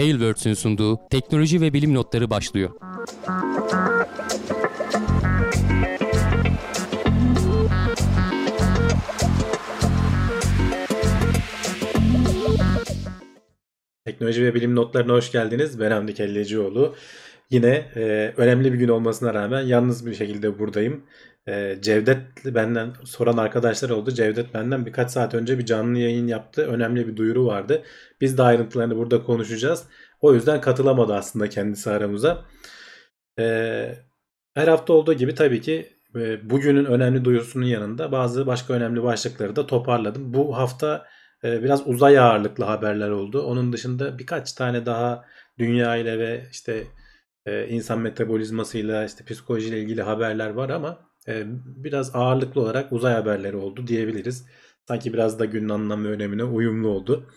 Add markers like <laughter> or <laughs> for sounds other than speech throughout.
Tailwords'ün sunduğu teknoloji ve bilim notları başlıyor. Teknoloji ve bilim notlarına hoş geldiniz. Ben Hamdi Kellecioğlu. Yine e, önemli bir gün olmasına rağmen yalnız bir şekilde buradayım. E, Cevdet benden soran arkadaşlar oldu. Cevdet benden birkaç saat önce bir canlı yayın yaptı. Önemli bir duyuru vardı. Biz de ayrıntılarını burada konuşacağız. O yüzden katılamadı aslında kendisi aramıza. E, her hafta olduğu gibi tabii ki e, bugünün önemli duyurusunun yanında bazı başka önemli başlıkları da toparladım. Bu hafta e, biraz uzay ağırlıklı haberler oldu. Onun dışında birkaç tane daha dünya ile ve işte e, insan metabolizmasıyla işte psikolojiyle ilgili haberler var ama e, biraz ağırlıklı olarak uzay haberleri oldu diyebiliriz. Sanki biraz da günün anlam ve önemine uyumlu oldu.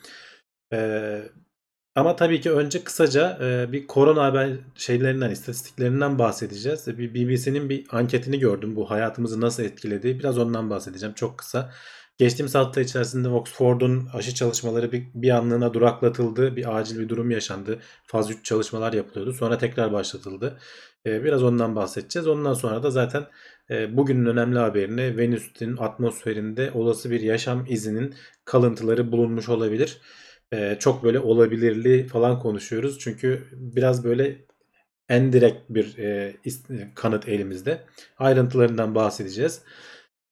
Ama tabii ki önce kısaca bir korona haber şeylerinden, istatistiklerinden bahsedeceğiz. Bir BBC'nin bir anketini gördüm. Bu hayatımızı nasıl etkiledi? Biraz ondan bahsedeceğim çok kısa. Geçtiğimiz hafta içerisinde Oxford'un aşı çalışmaları bir, bir anlığına duraklatıldı. Bir acil bir durum yaşandı. Faz 3 çalışmalar yapılıyordu. Sonra tekrar başlatıldı. Ee, biraz ondan bahsedeceğiz. Ondan sonra da zaten e, bugünün önemli haberini Venüs'ün atmosferinde olası bir yaşam izinin kalıntıları bulunmuş olabilir. Ee, çok böyle olabilirli falan konuşuyoruz. Çünkü biraz böyle en direkt bir e, kanıt elimizde. Ayrıntılarından bahsedeceğiz.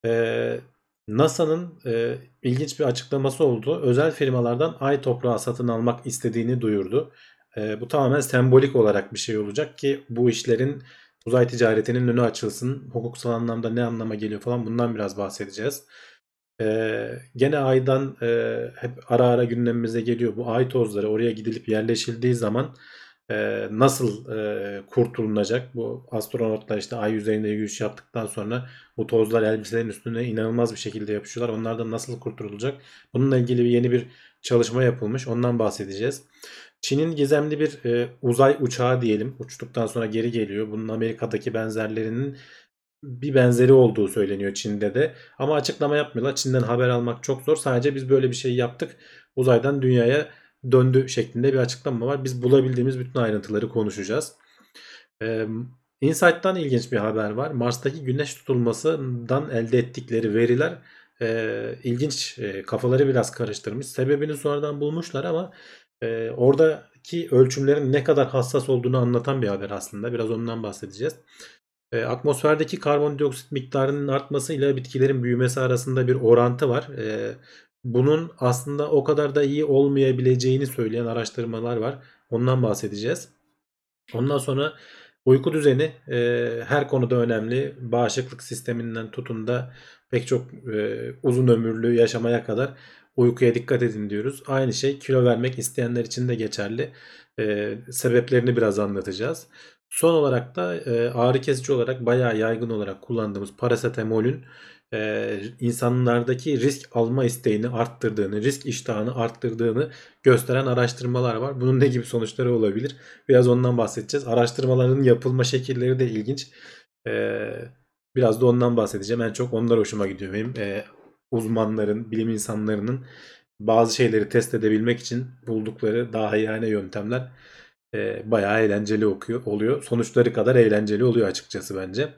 Ee, NASA'nın e, ilginç bir açıklaması oldu. Özel firmalardan ay toprağı satın almak istediğini duyurdu. Bu tamamen sembolik olarak bir şey olacak ki bu işlerin uzay ticaretinin önü açılsın. Hukuksal anlamda ne anlama geliyor falan bundan biraz bahsedeceğiz. E, gene aydan e, hep ara ara gündemimize geliyor. Bu ay tozları oraya gidilip yerleşildiği zaman e, nasıl e, kurtulunacak? Bu astronotlar işte ay yüzeyinde yürüyüş yaptıktan sonra bu tozlar elbiselerin üstüne inanılmaz bir şekilde yapışıyorlar. Onlardan nasıl kurtulacak? Bununla ilgili bir yeni bir çalışma yapılmış. Ondan bahsedeceğiz. Çin'in gizemli bir e, uzay uçağı diyelim. Uçtuktan sonra geri geliyor. Bunun Amerika'daki benzerlerinin bir benzeri olduğu söyleniyor Çin'de de. Ama açıklama yapmıyorlar. Çin'den haber almak çok zor. Sadece biz böyle bir şey yaptık. Uzaydan dünyaya döndü şeklinde bir açıklama var. Biz bulabildiğimiz bütün ayrıntıları konuşacağız. Ee, Insight'tan ilginç bir haber var. Mars'taki güneş tutulmasından elde ettikleri veriler e, ilginç e, kafaları biraz karıştırmış. Sebebini sonradan bulmuşlar ama e, oradaki ölçümlerin ne kadar hassas olduğunu anlatan bir haber aslında. Biraz ondan bahsedeceğiz. E, atmosferdeki karbondioksit miktarının artmasıyla bitkilerin büyümesi arasında bir orantı var. E, bunun aslında o kadar da iyi olmayabileceğini söyleyen araştırmalar var. Ondan bahsedeceğiz. Ondan sonra uyku düzeni e, her konuda önemli. Bağışıklık sisteminden tutun da pek çok e, uzun ömürlü yaşamaya kadar uykuya dikkat edin diyoruz. Aynı şey kilo vermek isteyenler için de geçerli. E, sebeplerini biraz anlatacağız. Son olarak da e, ağrı kesici olarak bayağı yaygın olarak kullandığımız parasetamolün e, insanlardaki risk alma isteğini arttırdığını, risk iştahını arttırdığını gösteren araştırmalar var. Bunun ne gibi sonuçları olabilir? Biraz ondan bahsedeceğiz. Araştırmaların yapılma şekilleri de ilginç. E, biraz da ondan bahsedeceğim. En çok onlar hoşuma gidiyor benim. E, uzmanların, bilim insanlarının bazı şeyleri test edebilmek için buldukları daha yani yöntemler e, bayağı eğlenceli okuyor, oluyor. Sonuçları kadar eğlenceli oluyor açıkçası bence.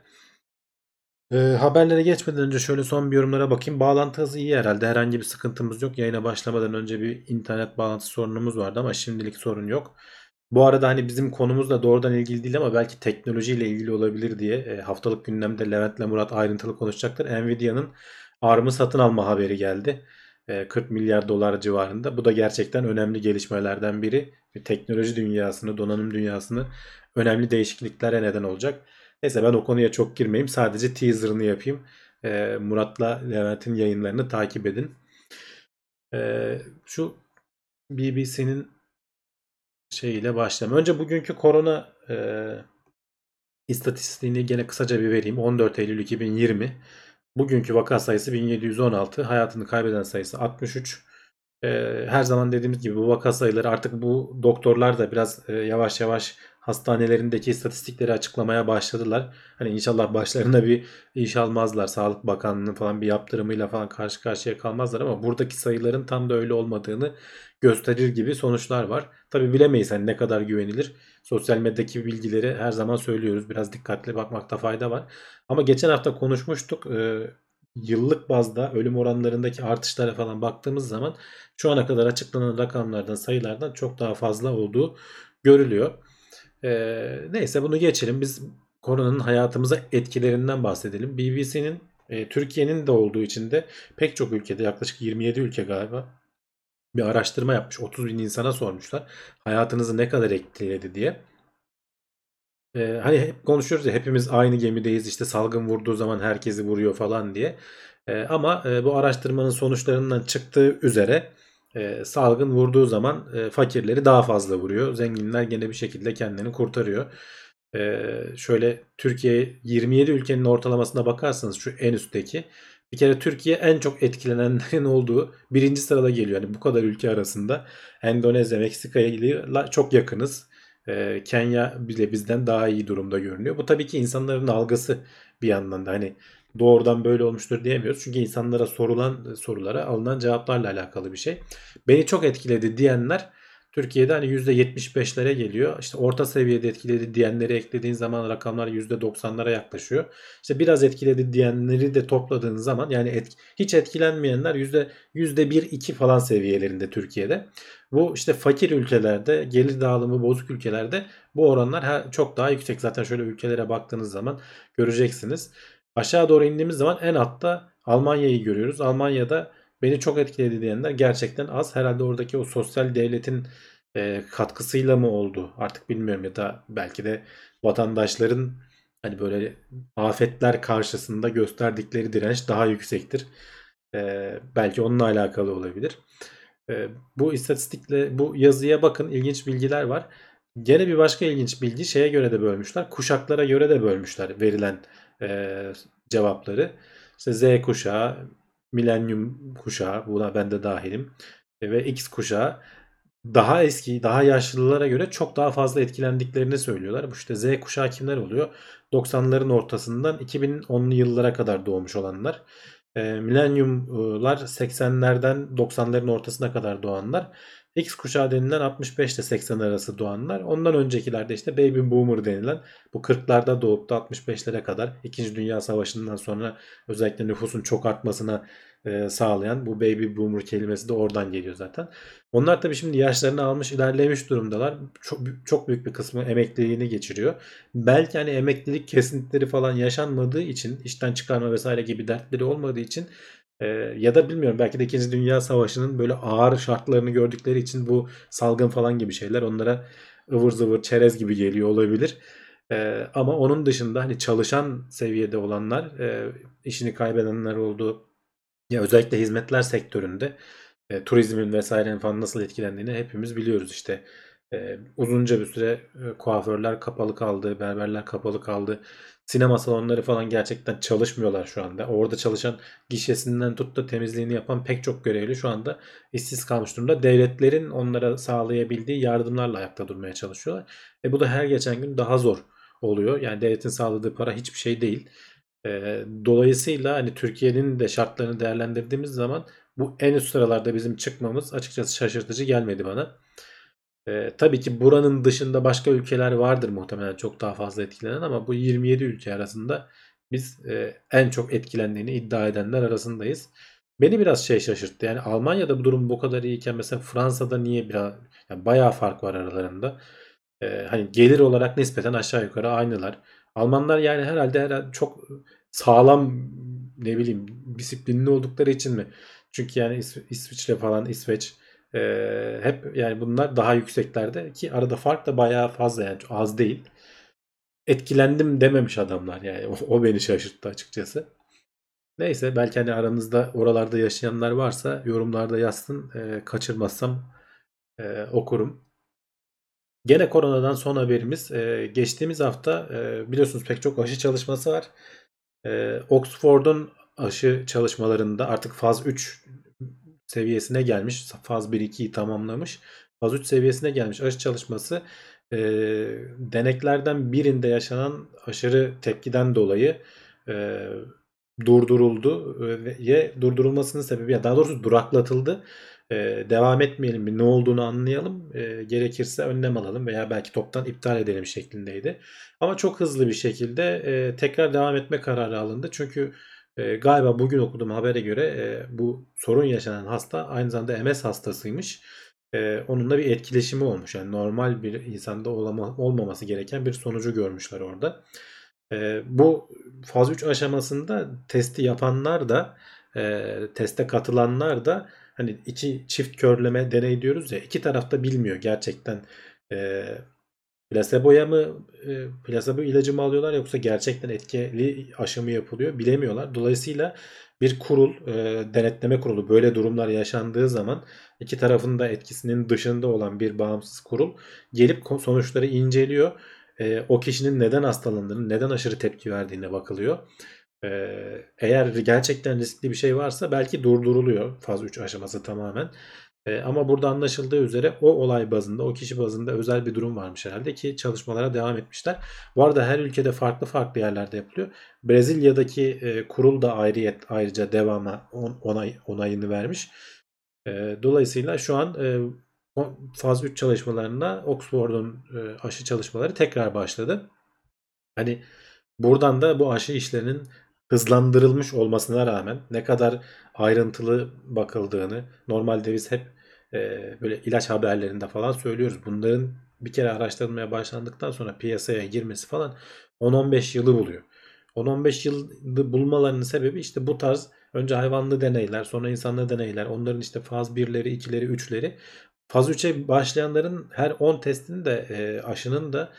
E, haberlere geçmeden önce şöyle son bir yorumlara bakayım. Bağlantı hızı iyi herhalde. Herhangi bir sıkıntımız yok. Yayına başlamadan önce bir internet bağlantı sorunumuz vardı ama şimdilik sorun yok. Bu arada hani bizim konumuz da doğrudan ilgili değil ama belki teknolojiyle ilgili olabilir diye e, haftalık gündemde Levent'le Murat ayrıntılı konuşacaktır. Nvidia'nın ARM'ı satın alma haberi geldi. 40 e, milyar dolar civarında. Bu da gerçekten önemli gelişmelerden biri. Teknoloji dünyasını, donanım dünyasını önemli değişikliklere neden olacak. Neyse ben o konuya çok girmeyeyim. Sadece teaser'ını yapayım. E, Murat'la Levent'in yayınlarını takip edin. E, şu BBC'nin şeyiyle başlayalım. Önce bugünkü korona e, istatistiğini gene kısaca bir vereyim. 14 Eylül 2020. Bugünkü vaka sayısı 1716. Hayatını kaybeden sayısı 63. Ee, her zaman dediğimiz gibi bu vaka sayıları artık bu doktorlar da biraz e, yavaş yavaş hastanelerindeki istatistikleri açıklamaya başladılar. Hani inşallah başlarına bir iş almazlar. Sağlık Bakanlığı'nın falan bir yaptırımıyla falan karşı karşıya kalmazlar ama buradaki sayıların tam da öyle olmadığını gösterir gibi sonuçlar var. Tabi bilemeyiz hani ne kadar güvenilir. Sosyal medyadaki bilgileri her zaman söylüyoruz. Biraz dikkatli bakmakta fayda var. Ama geçen hafta konuşmuştuk. Ee, yıllık bazda ölüm oranlarındaki artışlara falan baktığımız zaman şu ana kadar açıklanan rakamlardan sayılardan çok daha fazla olduğu görülüyor. Ee, neyse bunu geçelim. Biz koronanın hayatımıza etkilerinden bahsedelim. BBC'nin e, Türkiye'nin de olduğu için de pek çok ülkede yaklaşık 27 ülke galiba bir araştırma yapmış. 30 bin insana sormuşlar. Hayatınızı ne kadar etkiledi diye. Ee, hani hep konuşuyoruz ya hepimiz aynı gemideyiz işte salgın vurduğu zaman herkesi vuruyor falan diye. Ee, ama e, bu araştırmanın sonuçlarından çıktığı üzere e, salgın vurduğu zaman e, fakirleri daha fazla vuruyor. Zenginler gene bir şekilde kendini kurtarıyor. Ee, şöyle Türkiye 27 ülkenin ortalamasına bakarsanız şu en üstteki bir kere Türkiye en çok etkilenenlerin olduğu birinci sırada geliyor. Yani bu kadar ülke arasında Endonezya, Meksika ile çok yakınız. Ee, Kenya bile bizden daha iyi durumda görünüyor. Bu tabii ki insanların algısı bir yandan da hani doğrudan böyle olmuştur diyemiyoruz. Çünkü insanlara sorulan sorulara alınan cevaplarla alakalı bir şey. Beni çok etkiledi diyenler Türkiye'de hani %75'lere geliyor. İşte orta seviyede etkiledi diyenleri eklediğin zaman rakamlar %90'lara yaklaşıyor. İşte biraz etkiledi diyenleri de topladığın zaman yani et, hiç etkilenmeyenler yüzde 1-2 falan seviyelerinde Türkiye'de. Bu işte fakir ülkelerde, gelir dağılımı bozuk ülkelerde bu oranlar çok daha yüksek. Zaten şöyle ülkelere baktığınız zaman göreceksiniz. Aşağı doğru indiğimiz zaman en altta Almanya'yı görüyoruz. Almanya'da beni çok etkiledi diyenler gerçekten az. Herhalde oradaki o sosyal devletin e, katkısıyla mı oldu artık bilmiyorum ya da belki de vatandaşların hani böyle afetler karşısında gösterdikleri direnç daha yüksektir. E, belki onunla alakalı olabilir. E, bu istatistikle bu yazıya bakın ilginç bilgiler var. Gene bir başka ilginç bilgi şeye göre de bölmüşler. Kuşaklara göre de bölmüşler verilen e, cevapları. İşte Z kuşağı, milenyum kuşağı buna ben de dahilim ve X kuşağı daha eski, daha yaşlılara göre çok daha fazla etkilendiklerini söylüyorlar. Bu işte Z kuşağı kimler oluyor? 90'ların ortasından 2010'lu yıllara kadar doğmuş olanlar. E, milenyumlar 80'lerden 90'ların ortasına kadar doğanlar. X kuşağı denilen 65 ile 80 arası doğanlar. Ondan öncekilerde işte baby boomer denilen bu 40'larda doğup da 65'lere kadar 2. Dünya Savaşı'ndan sonra özellikle nüfusun çok artmasına e, sağlayan bu baby boomer kelimesi de oradan geliyor zaten. Onlar tabii şimdi yaşlarını almış ilerlemiş durumdalar. Çok, çok büyük bir kısmı emekliliğini geçiriyor. Belki hani emeklilik kesintileri falan yaşanmadığı için işten çıkarma vesaire gibi dertleri olmadığı için e, ya da bilmiyorum belki de 2. Dünya Savaşı'nın böyle ağır şartlarını gördükleri için bu salgın falan gibi şeyler onlara ıvır zıvır çerez gibi geliyor olabilir. E, ama onun dışında hani çalışan seviyede olanlar e, işini kaybedenler oldu. Ya özellikle hizmetler sektöründe e, turizmin vesairenin falan nasıl etkilendiğini hepimiz biliyoruz işte. E, uzunca bir süre e, kuaförler kapalı kaldı, berberler kapalı kaldı. Sinema salonları falan gerçekten çalışmıyorlar şu anda. Orada çalışan gişesinden tut da temizliğini yapan pek çok görevli şu anda işsiz kalmış durumda. Devletlerin onlara sağlayabildiği yardımlarla ayakta durmaya çalışıyorlar. E bu da her geçen gün daha zor oluyor. Yani devletin sağladığı para hiçbir şey değil. E, dolayısıyla hani Türkiye'nin de şartlarını değerlendirdiğimiz zaman bu en üst sıralarda bizim çıkmamız açıkçası şaşırtıcı gelmedi bana. E, tabii ki buranın dışında başka ülkeler vardır muhtemelen çok daha fazla etkilenen ama bu 27 ülke arasında biz e, en çok etkilendiğini iddia edenler arasındayız. Beni biraz şey şaşırttı. Yani Almanya'da bu durum bu kadar iyiyken mesela Fransa'da niye biraz yani bayağı fark var aralarında. E, hani gelir olarak nispeten aşağı yukarı aynılar. Almanlar yani herhalde herhalde çok sağlam ne bileyim disiplinli oldukları için mi? Çünkü yani İsv- İsviçre falan İsveç e, hep yani bunlar daha yükseklerde ki arada fark da bayağı fazla yani az değil. Etkilendim dememiş adamlar yani <laughs> o, o beni şaşırttı açıkçası. Neyse belki hani aranızda oralarda yaşayanlar varsa yorumlarda yazsın e, kaçırmazsam e, okurum. Gene koronadan son haberimiz. E, geçtiğimiz hafta e, biliyorsunuz pek çok aşı çalışması var. E, Oxford'un aşı çalışmalarında artık faz 3 seviyesine gelmiş. Faz 1-2'yi tamamlamış. Faz 3 seviyesine gelmiş aşı çalışması e, deneklerden birinde yaşanan aşırı tepkiden dolayı e, durduruldu ve durdurulmasının sebebi ya daha doğrusu duraklatıldı. E, devam etmeyelim bir ne olduğunu anlayalım. E, gerekirse önlem alalım veya belki toptan iptal edelim şeklindeydi. Ama çok hızlı bir şekilde e, tekrar devam etme kararı alındı. Çünkü e, galiba bugün okuduğum habere göre e, bu sorun yaşanan hasta aynı zamanda MS hastasıymış. E, onunla bir etkileşimi olmuş. Yani normal bir insanda olama, olmaması gereken bir sonucu görmüşler orada. E, bu faz 3 aşamasında testi yapanlar da e, teste katılanlar da hani iki çift körleme deney diyoruz ya iki tarafta bilmiyor gerçekten e, Plaseboya mı e, plasebo ilacı mı alıyorlar yoksa gerçekten etkili aşı mı yapılıyor bilemiyorlar. Dolayısıyla bir kurul, e, denetleme kurulu böyle durumlar yaşandığı zaman iki tarafın da etkisinin dışında olan bir bağımsız kurul gelip sonuçları inceliyor. E, o kişinin neden hastalandığını, neden aşırı tepki verdiğine bakılıyor. E, eğer gerçekten riskli bir şey varsa belki durduruluyor faz 3 aşaması tamamen. E, ama burada anlaşıldığı üzere o olay bazında, o kişi bazında özel bir durum varmış herhalde ki çalışmalara devam etmişler. Bu arada her ülkede farklı farklı yerlerde yapılıyor. Brezilya'daki e, kurul da ayrıyet, ayrıca devama on, onay, onayını vermiş. E, dolayısıyla şu an e, faz 3 çalışmalarına Oxford'un e, aşı çalışmaları tekrar başladı. Hani buradan da bu aşı işlerinin hızlandırılmış olmasına rağmen ne kadar ayrıntılı bakıldığını normalde biz hep e, böyle ilaç haberlerinde falan söylüyoruz. Bunların bir kere araştırılmaya başlandıktan sonra piyasaya girmesi falan 10-15 yılı buluyor. 10-15 yılı bulmalarının sebebi işte bu tarz önce hayvanlı deneyler sonra insanlı deneyler onların işte faz 1'leri 2'leri 3'leri faz 3'e başlayanların her 10 testinin de e, aşının da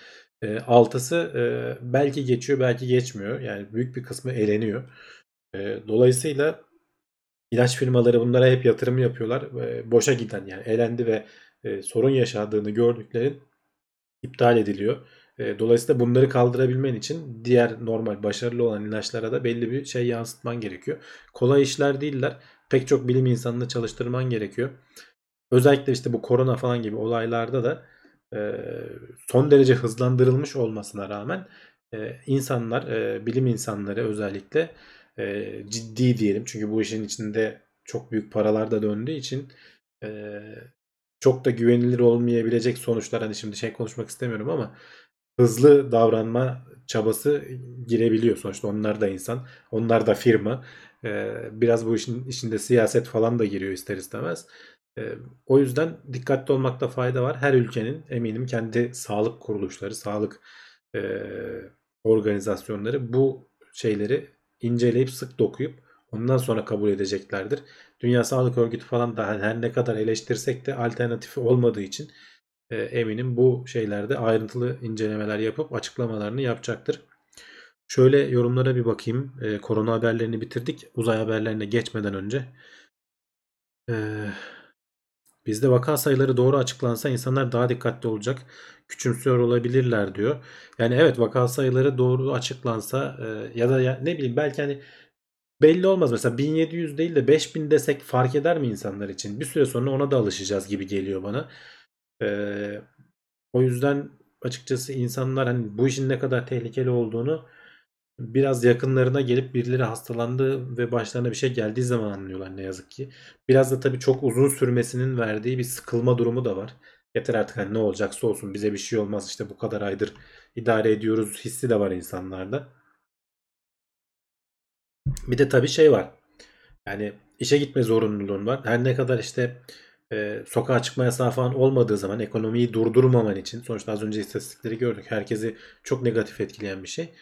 e, altısı e, belki geçiyor belki geçmiyor. Yani büyük bir kısmı eleniyor. E, dolayısıyla ilaç firmaları bunlara hep yatırım yapıyorlar. E, boşa giden yani elendi ve e, sorun yaşadığını gördüklerin iptal ediliyor. E, dolayısıyla bunları kaldırabilmen için diğer normal başarılı olan ilaçlara da belli bir şey yansıtman gerekiyor. Kolay işler değiller. Pek çok bilim insanını çalıştırman gerekiyor. Özellikle işte bu korona falan gibi olaylarda da son derece hızlandırılmış olmasına rağmen insanlar, bilim insanları özellikle ciddi diyelim. Çünkü bu işin içinde çok büyük paralar da döndüğü için çok da güvenilir olmayabilecek sonuçlar hani şimdi şey konuşmak istemiyorum ama hızlı davranma çabası girebiliyor. Sonuçta onlar da insan, onlar da firma. Biraz bu işin içinde siyaset falan da giriyor ister istemez. O yüzden dikkatli olmakta fayda var. Her ülkenin eminim kendi sağlık kuruluşları, sağlık organizasyonları bu şeyleri inceleyip sık dokuyup ondan sonra kabul edeceklerdir. Dünya Sağlık Örgütü falan da her ne kadar eleştirsek de alternatifi olmadığı için eminim bu şeylerde ayrıntılı incelemeler yapıp açıklamalarını yapacaktır. Şöyle yorumlara bir bakayım. korona haberlerini bitirdik. Uzay haberlerine geçmeden önce. Eee Bizde vaka sayıları doğru açıklansa insanlar daha dikkatli olacak. Küçümsüyor olabilirler diyor. Yani evet vaka sayıları doğru açıklansa e, ya da ya, ne bileyim belki hani belli olmaz. Mesela 1700 değil de 5000 desek fark eder mi insanlar için? Bir süre sonra ona da alışacağız gibi geliyor bana. E, o yüzden açıkçası insanlar hani bu işin ne kadar tehlikeli olduğunu biraz yakınlarına gelip birileri hastalandı ve başlarına bir şey geldiği zaman anlıyorlar ne yazık ki. Biraz da tabii çok uzun sürmesinin verdiği bir sıkılma durumu da var. Yeter artık hani ne olacaksa olsun bize bir şey olmaz işte bu kadar aydır idare ediyoruz hissi de var insanlarda. Bir de tabii şey var. Yani işe gitme zorunluluğun var. Her ne kadar işte e, sokağa çıkma yasağı falan olmadığı zaman ekonomiyi durdurmaman için sonuçta az önce istatistikleri gördük. Herkesi çok negatif etkileyen bir şey.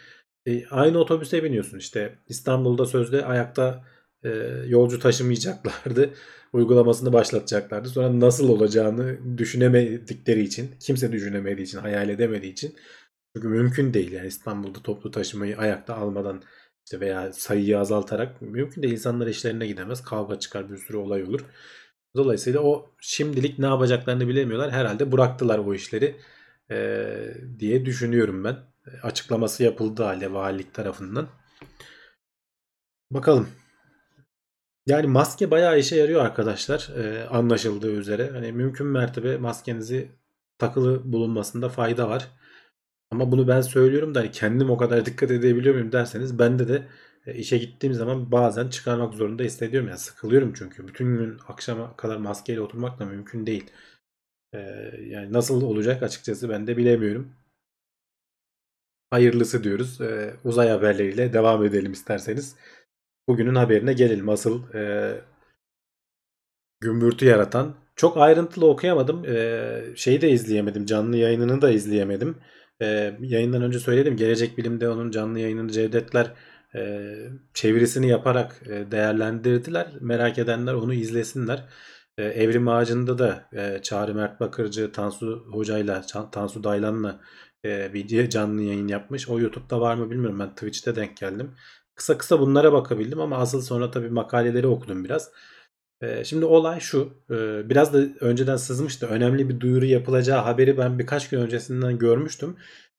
E, aynı otobüse biniyorsun işte. İstanbul'da sözde ayakta e, yolcu taşımayacaklardı. <laughs> Uygulamasını başlatacaklardı. Sonra nasıl olacağını düşünemedikleri için, kimse düşünemediği için, hayal edemediği için çünkü mümkün değil yani İstanbul'da toplu taşımayı ayakta almadan işte veya sayıyı azaltarak mümkün değil. İnsanlar işlerine gidemez. Kavga çıkar bir sürü olay olur. Dolayısıyla o şimdilik ne yapacaklarını bilemiyorlar. Herhalde bıraktılar o işleri e, diye düşünüyorum ben açıklaması yapıldı hale valilik tarafından. Bakalım. Yani maske bayağı işe yarıyor arkadaşlar. Ee, anlaşıldığı üzere. Hani mümkün mertebe maskenizi takılı bulunmasında fayda var. Ama bunu ben söylüyorum da hani kendim o kadar dikkat edebiliyor muyum derseniz bende de e, işe gittiğim zaman bazen çıkarmak zorunda hissediyorum. Yani sıkılıyorum çünkü. Bütün gün akşama kadar maskeyle oturmak da mümkün değil. E, yani nasıl olacak açıkçası ben de bilemiyorum. Hayırlısı diyoruz. E, uzay haberleriyle devam edelim isterseniz. Bugünün haberine gelelim. Asıl e, gümbürtü yaratan. Çok ayrıntılı okuyamadım. E, şeyi de izleyemedim. Canlı yayınını da izleyemedim. E, yayından önce söyledim. Gelecek Bilim'de onun canlı yayınını Cevdetler e, çevirisini yaparak e, değerlendirdiler. Merak edenler onu izlesinler. E, Evrim Ağacı'nda da e, Çağrı Mert Bakırcı, Tansu Hoca'yla, Tansu Daylan'la e, bir canlı yayın yapmış. O YouTube'da var mı bilmiyorum. Ben Twitch'te denk geldim. Kısa kısa bunlara bakabildim ama asıl sonra tabii makaleleri okudum biraz. E, şimdi olay şu. E, biraz da önceden sızmıştı. Önemli bir duyuru yapılacağı haberi ben birkaç gün öncesinden görmüştüm.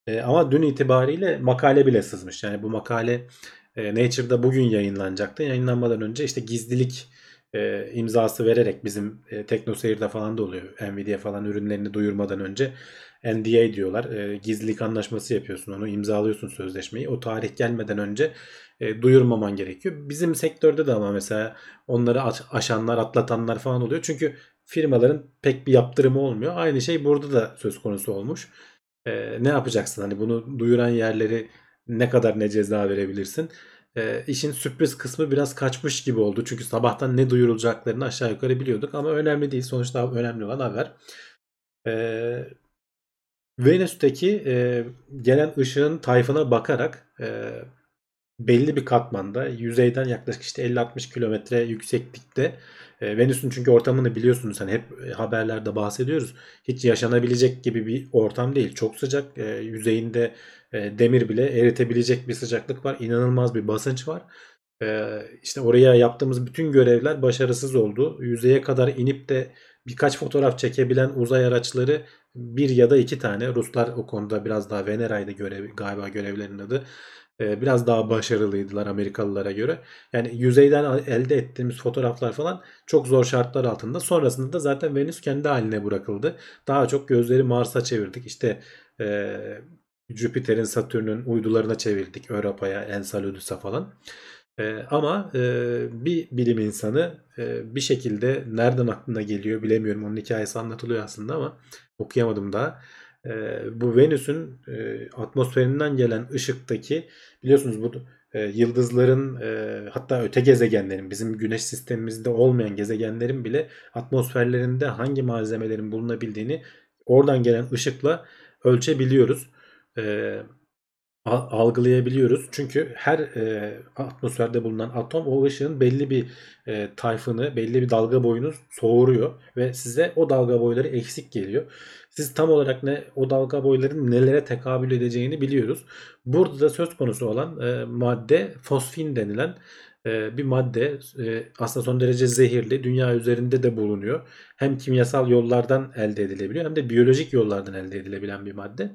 E, ama dün itibariyle makale bile sızmış. Yani bu makale e, Nature'da bugün yayınlanacaktı. Yayınlanmadan önce işte gizlilik e, imzası vererek bizim e, TeknoSeyir'de falan da oluyor. Nvidia falan ürünlerini duyurmadan önce NDA diyorlar. E, gizlilik anlaşması yapıyorsun onu imzalıyorsun sözleşmeyi. O tarih gelmeden önce e, duyurmaman gerekiyor. Bizim sektörde de ama mesela onları aşanlar atlatanlar falan oluyor. Çünkü firmaların pek bir yaptırımı olmuyor. Aynı şey burada da söz konusu olmuş. E, ne yapacaksın? Hani bunu duyuran yerleri ne kadar ne ceza verebilirsin? E, işin sürpriz kısmı biraz kaçmış gibi oldu. Çünkü sabahtan ne duyurulacaklarını aşağı yukarı biliyorduk ama önemli değil. Sonuçta önemli olan haber. E, Venüs'teki e, gelen ışığın tayfına bakarak e, belli bir katmanda yüzeyden yaklaşık işte 50-60 kilometre yükseklikte e, Venüs'ün çünkü ortamını biliyorsunuz hani hep haberlerde bahsediyoruz. Hiç yaşanabilecek gibi bir ortam değil. Çok sıcak. E, yüzeyinde e, demir bile eritebilecek bir sıcaklık var. İnanılmaz bir basınç var. E, işte oraya yaptığımız bütün görevler başarısız oldu. Yüzeye kadar inip de birkaç fotoğraf çekebilen uzay araçları bir ya da iki tane. Ruslar o konuda biraz daha Venera'ydı görev, galiba görevlerinin adı. Ee, biraz daha başarılıydılar Amerikalılara göre. Yani yüzeyden elde ettiğimiz fotoğraflar falan çok zor şartlar altında. Sonrasında da zaten Venüs kendi haline bırakıldı. Daha çok gözleri Mars'a çevirdik. İşte e, Jüpiter'in, Satürn'ün uydularına çevirdik. Europa'ya, Enceladus'a falan. E, ama e, bir bilim insanı e, bir şekilde nereden aklına geliyor bilemiyorum. Onun hikayesi anlatılıyor aslında ama okuyamadım daha e, bu Venüs'ün e, atmosferinden gelen ışıktaki biliyorsunuz bu e, yıldızların e, hatta öte gezegenlerin bizim güneş sistemimizde olmayan gezegenlerin bile atmosferlerinde hangi malzemelerin bulunabildiğini oradan gelen ışıkla ölçebiliyoruz. E, algılayabiliyoruz. Çünkü her e, atmosferde bulunan atom o ışığın belli bir e, tayfını, belli bir dalga boyunu soğuruyor ve size o dalga boyları eksik geliyor. Siz tam olarak ne o dalga boyların nelere tekabül edeceğini biliyoruz. Burada da söz konusu olan e, madde fosfin denilen e, bir madde e, aslında son derece zehirli. Dünya üzerinde de bulunuyor. Hem kimyasal yollardan elde edilebiliyor hem de biyolojik yollardan elde edilebilen bir madde.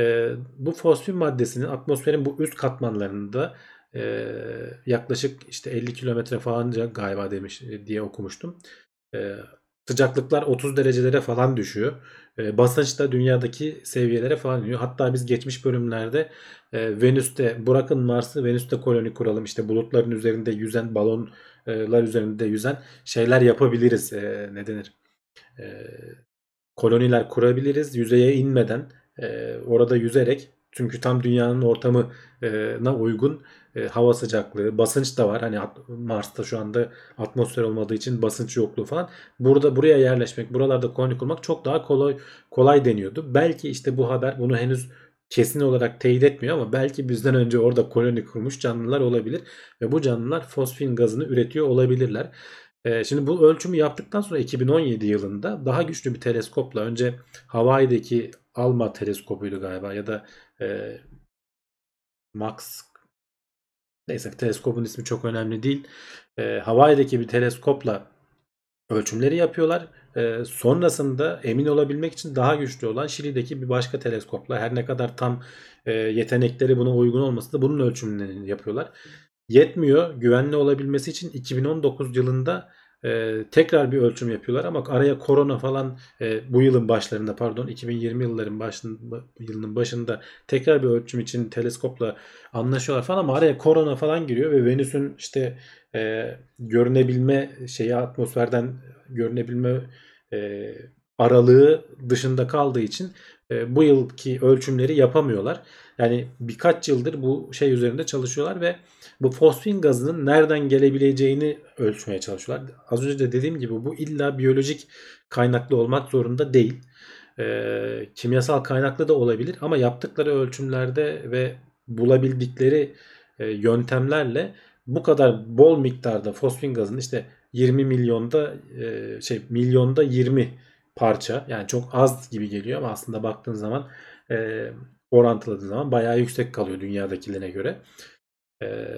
E, bu fosfin maddesinin atmosferin bu üst katmanlarında e, yaklaşık işte 50 kilometre falanca galiba demiş diye okumuştum. E, sıcaklıklar 30 derecelere falan düşüyor. E, basınç da dünyadaki seviyelere falan iniyor. Hatta biz geçmiş bölümlerde e, Venüs'te bırakın Mars'ı Venüs'te koloni kuralım. İşte bulutların üzerinde yüzen balonlar üzerinde yüzen şeyler yapabiliriz. E, ne denir? E, koloniler kurabiliriz yüzeye inmeden e, orada yüzerek çünkü tam dünyanın ortamına uygun e, hava sıcaklığı, basınç da var. Hani Mars'ta şu anda atmosfer olmadığı için basınç yokluğu falan. Burada buraya yerleşmek, buralarda koloni kurmak çok daha kolay kolay deniyordu. Belki işte bu haber bunu henüz kesin olarak teyit etmiyor ama belki bizden önce orada koloni kurmuş canlılar olabilir ve bu canlılar fosfin gazını üretiyor olabilirler. E, şimdi bu ölçümü yaptıktan sonra 2017 yılında daha güçlü bir teleskopla önce Hawaii'deki Alma teleskopuydu galiba ya da e, Max neyse teleskopun ismi çok önemli değil. E, Hawaii'deki bir teleskopla ölçümleri yapıyorlar. E, sonrasında emin olabilmek için daha güçlü olan Şili'deki bir başka teleskopla her ne kadar tam e, yetenekleri buna uygun olmasa da bunun ölçümlerini yapıyorlar. Yetmiyor. Güvenli olabilmesi için 2019 yılında e, tekrar bir ölçüm yapıyorlar ama araya korona falan e, bu yılın başlarında pardon 2020 yılların başında yılının başında tekrar bir ölçüm için teleskopla anlaşıyorlar falan ama araya korona falan giriyor ve Venüs'ün işte e, görünebilme şeyi atmosferden görünebilme e, aralığı dışında kaldığı için e, bu yılki ölçümleri yapamıyorlar. Yani birkaç yıldır bu şey üzerinde çalışıyorlar ve bu fosfin gazının nereden gelebileceğini ölçmeye çalışıyorlar. Az önce de dediğim gibi bu illa biyolojik kaynaklı olmak zorunda değil. E, kimyasal kaynaklı da olabilir ama yaptıkları ölçümlerde ve bulabildikleri e, yöntemlerle bu kadar bol miktarda fosfin gazının işte 20 milyonda e, şey milyonda 20 parça yani çok az gibi geliyor ama aslında baktığın zaman e, orantıladığın zaman bayağı yüksek kalıyor dünyadakilerine göre. E,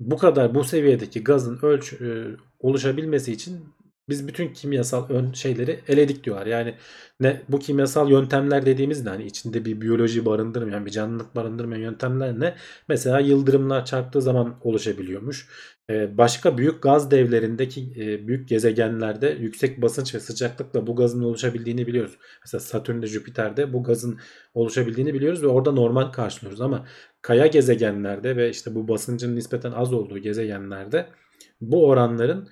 bu kadar bu seviyedeki gazın ölç e, oluşabilmesi için biz bütün kimyasal ön şeyleri eledik diyorlar. Yani ne bu kimyasal yöntemler dediğimiz de hani içinde bir biyoloji barındırmayan, bir canlılık barındırmayan yöntemler ne? Mesela yıldırımlar çarptığı zaman oluşabiliyormuş. Ee, başka büyük gaz devlerindeki e, büyük gezegenlerde yüksek basınç ve sıcaklıkla bu gazın oluşabildiğini biliyoruz. Mesela Satürn'de, Jüpiter'de bu gazın oluşabildiğini biliyoruz ve orada normal karşılıyoruz ama kaya gezegenlerde ve işte bu basıncın nispeten az olduğu gezegenlerde bu oranların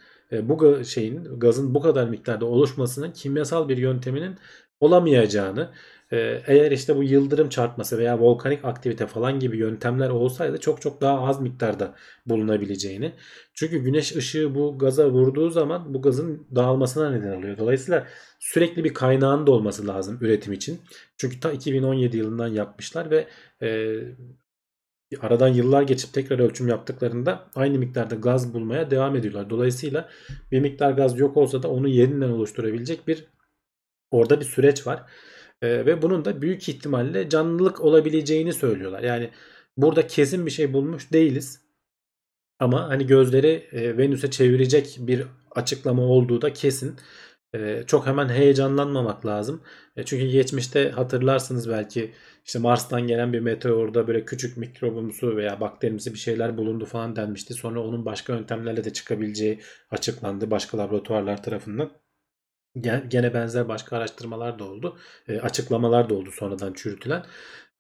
bu şeyin gazın bu kadar miktarda oluşmasının kimyasal bir yönteminin olamayacağını e, eğer işte bu yıldırım çarpması veya volkanik aktivite falan gibi yöntemler olsaydı çok çok daha az miktarda bulunabileceğini. Çünkü güneş ışığı bu gaza vurduğu zaman bu gazın dağılmasına neden oluyor. Dolayısıyla sürekli bir kaynağın da olması lazım üretim için. Çünkü ta 2017 yılından yapmışlar ve e, aradan yıllar geçip tekrar ölçüm yaptıklarında aynı miktarda gaz bulmaya devam ediyorlar. Dolayısıyla bir miktar gaz yok olsa da onu yeniden oluşturabilecek bir orada bir süreç var. Ee, ve bunun da büyük ihtimalle canlılık olabileceğini söylüyorlar. Yani burada kesin bir şey bulmuş değiliz. Ama hani gözleri e, Venüs'e çevirecek bir açıklama olduğu da kesin. E, çok hemen heyecanlanmamak lazım. E, çünkü geçmişte hatırlarsınız belki işte Mars'tan gelen bir meteorda böyle küçük mikrobumsu veya bakterimsi bir şeyler bulundu falan denmişti. Sonra onun başka yöntemlerle de çıkabileceği açıklandı başka laboratuvarlar tarafından. Gene benzer başka araştırmalar da oldu. E, açıklamalar da oldu sonradan çürütülen.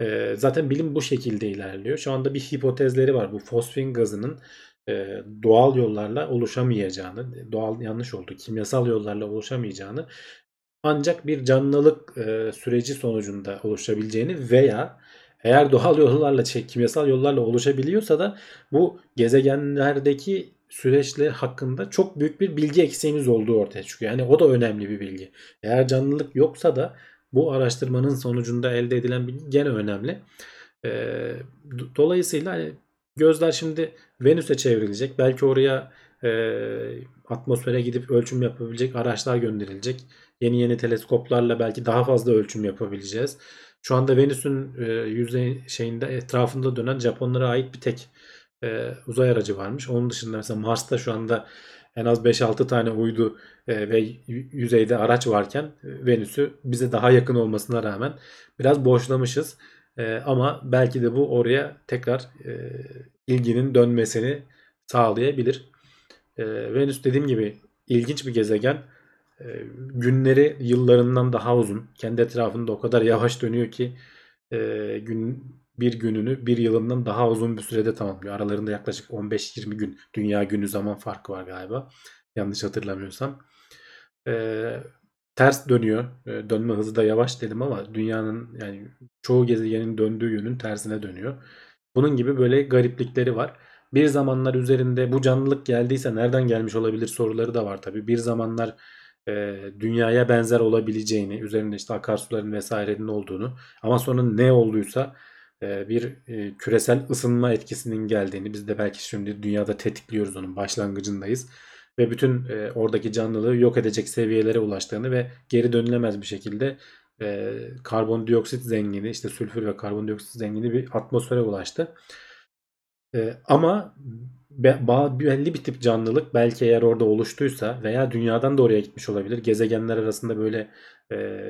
E, zaten bilim bu şekilde ilerliyor. Şu anda bir hipotezleri var. Bu fosfin gazının e, doğal yollarla oluşamayacağını, doğal yanlış oldu, kimyasal yollarla oluşamayacağını ancak bir canlılık e, süreci sonucunda oluşabileceğini veya eğer doğal yollarla, kimyasal yollarla oluşabiliyorsa da bu gezegenlerdeki süreçler hakkında çok büyük bir bilgi eksiğimiz olduğu ortaya çıkıyor. Yani o da önemli bir bilgi. Eğer canlılık yoksa da bu araştırmanın sonucunda elde edilen bilgi gene önemli. E, dolayısıyla hani gözler şimdi Venüs'e çevrilecek. Belki oraya e, atmosfere gidip ölçüm yapabilecek araçlar gönderilecek. Yeni yeni teleskoplarla belki daha fazla ölçüm yapabileceğiz. Şu anda Venüs'ün e, yüzey şeyinde etrafında dönen Japonlara ait bir tek e, uzay aracı varmış. Onun dışında mesela Mars'ta şu anda en az 5-6 tane uydu e, ve yüzeyde araç varken e, Venüs'ü bize daha yakın olmasına rağmen biraz boşlamışız. E, ama belki de bu oraya tekrar e, ilginin dönmesini sağlayabilir. E, Venüs dediğim gibi ilginç bir gezegen. E, günleri yıllarından daha uzun. Kendi etrafında o kadar yavaş dönüyor ki e, gün bir gününü bir yılından daha uzun bir sürede tamamlıyor. Aralarında yaklaşık 15-20 gün dünya günü zaman farkı var galiba. Yanlış hatırlamıyorsam. Ee, ters dönüyor. Dönme hızı da yavaş dedim ama dünyanın yani çoğu gezegenin döndüğü yönün tersine dönüyor. Bunun gibi böyle gariplikleri var. Bir zamanlar üzerinde bu canlılık geldiyse nereden gelmiş olabilir soruları da var tabi. Bir zamanlar e, dünyaya benzer olabileceğini, üzerinde işte akarsuların vesairenin olduğunu ama sonra ne olduysa e, bir e, küresel ısınma etkisinin geldiğini biz de belki şimdi dünyada tetikliyoruz onun başlangıcındayız ve bütün e, oradaki canlılığı yok edecek seviyelere ulaştığını ve geri dönülemez bir şekilde karbondioksit zengini işte sülfür ve karbondioksit zengini bir atmosfere ulaştı. Ama belli bir tip canlılık belki eğer orada oluştuysa veya dünyadan da oraya gitmiş olabilir. Gezegenler arasında böyle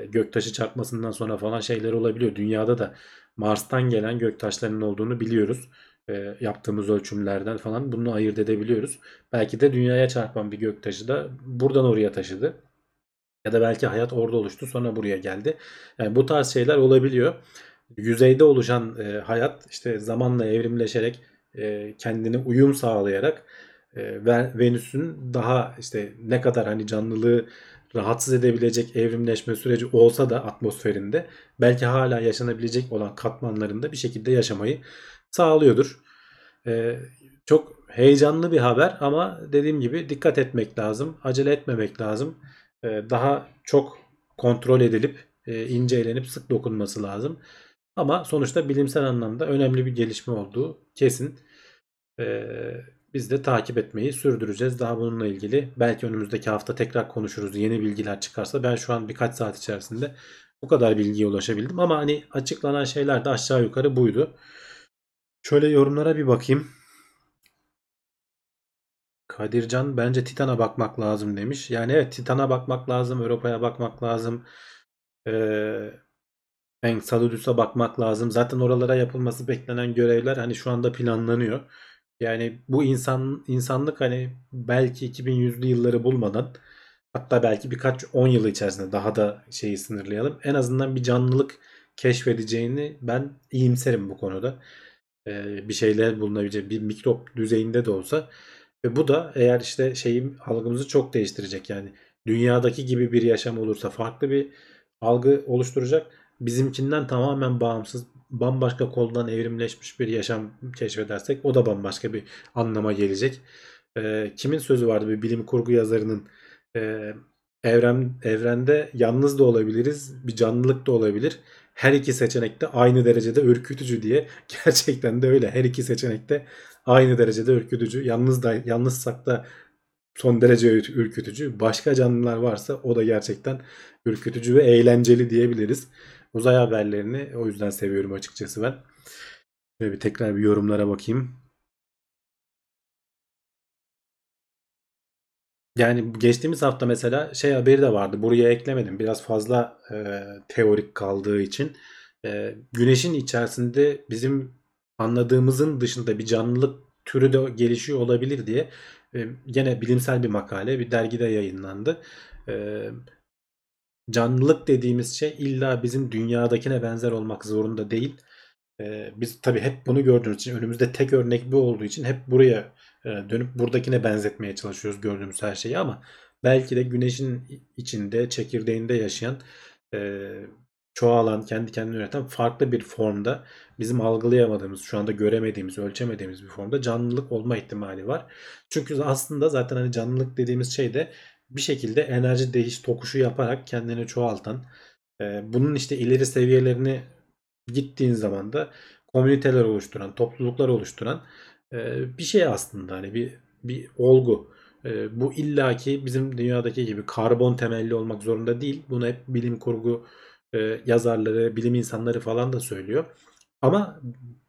göktaşı çarpmasından sonra falan şeyler olabiliyor. Dünyada da Mars'tan gelen göktaşlarının olduğunu biliyoruz. e, yaptığımız ölçümlerden falan bunu ayırt edebiliyoruz. Belki de dünyaya çarpan bir göktaşı da buradan oraya taşıdı. Ya da belki hayat orada oluştu sonra buraya geldi. Yani bu tarz şeyler olabiliyor. Yüzeyde oluşan e, hayat işte zamanla evrimleşerek e, kendine uyum sağlayarak e, Venüs'ün daha işte ne kadar hani canlılığı rahatsız edebilecek evrimleşme süreci olsa da atmosferinde belki hala yaşanabilecek olan katmanlarında bir şekilde yaşamayı sağlıyordur. Ee, çok heyecanlı bir haber ama dediğim gibi dikkat etmek lazım. Acele etmemek lazım. Ee, daha çok kontrol edilip e, incelenip sık dokunması lazım. Ama sonuçta bilimsel anlamda önemli bir gelişme olduğu kesin. Ee, biz de takip etmeyi sürdüreceğiz. Daha bununla ilgili belki önümüzdeki hafta tekrar konuşuruz. Yeni bilgiler çıkarsa ben şu an birkaç saat içerisinde bu kadar bilgiye ulaşabildim. Ama hani açıklanan şeyler de aşağı yukarı buydu. Şöyle yorumlara bir bakayım. Kadircan bence Titan'a bakmak lazım demiş. Yani evet Titan'a bakmak lazım. Avrupa'ya bakmak lazım. Ee, Enceladus'a bakmak lazım. Zaten oralara yapılması beklenen görevler hani şu anda planlanıyor. Yani bu insan insanlık hani belki 2100'lü yılları bulmadan hatta belki birkaç 10 yıl içerisinde daha da şeyi sınırlayalım. En azından bir canlılık keşfedeceğini ben iyimserim bu konuda. Ee, bir şeyler bulunabilecek bir mikrop düzeyinde de olsa ve bu da eğer işte şeyim algımızı çok değiştirecek yani dünyadaki gibi bir yaşam olursa farklı bir algı oluşturacak. Bizimkinden tamamen bağımsız bambaşka koldan evrimleşmiş bir yaşam keşfedersek o da bambaşka bir anlama gelecek. E, kimin sözü vardı bir bilim kurgu yazarının e, evren evrende yalnız da olabiliriz, bir canlılık da olabilir. Her iki seçenek de aynı derecede ürkütücü diye. <laughs> Gerçekten de öyle. Her iki seçenek de aynı derecede ürkütücü. Yalnız da yalnızsak da son derece ürkütücü. Başka canlılar varsa o da gerçekten ürkütücü ve eğlenceli diyebiliriz. Uzay haberlerini o yüzden seviyorum açıkçası ben. Şöyle bir tekrar bir yorumlara bakayım. Yani geçtiğimiz hafta mesela şey haberi de vardı. Buraya eklemedim. Biraz fazla e, teorik kaldığı için. E, güneşin içerisinde bizim anladığımızın dışında bir canlılık türü de gelişiyor olabilir diye e, gene bilimsel bir makale bir dergide yayınlandı. E, canlılık dediğimiz şey illa bizim dünyadakine benzer olmak zorunda değil. Ee, biz tabii hep bunu gördüğümüz için önümüzde tek örnek bu olduğu için hep buraya e, dönüp buradakine benzetmeye çalışıyoruz gördüğümüz her şeyi ama belki de güneşin içinde çekirdeğinde yaşayan e, çoğalan kendi kendini üreten farklı bir formda bizim algılayamadığımız şu anda göremediğimiz ölçemediğimiz bir formda canlılık olma ihtimali var. Çünkü aslında zaten hani canlılık dediğimiz şey de bir şekilde enerji değiş tokuşu yaparak kendini çoğaltan e, bunun işte ileri seviyelerini gittiğin zaman da komüniteler oluşturan, topluluklar oluşturan e, bir şey aslında hani bir bir olgu. E, bu illaki bizim dünyadaki gibi karbon temelli olmak zorunda değil. Bunu hep bilim kurgu e, yazarları, bilim insanları falan da söylüyor. Ama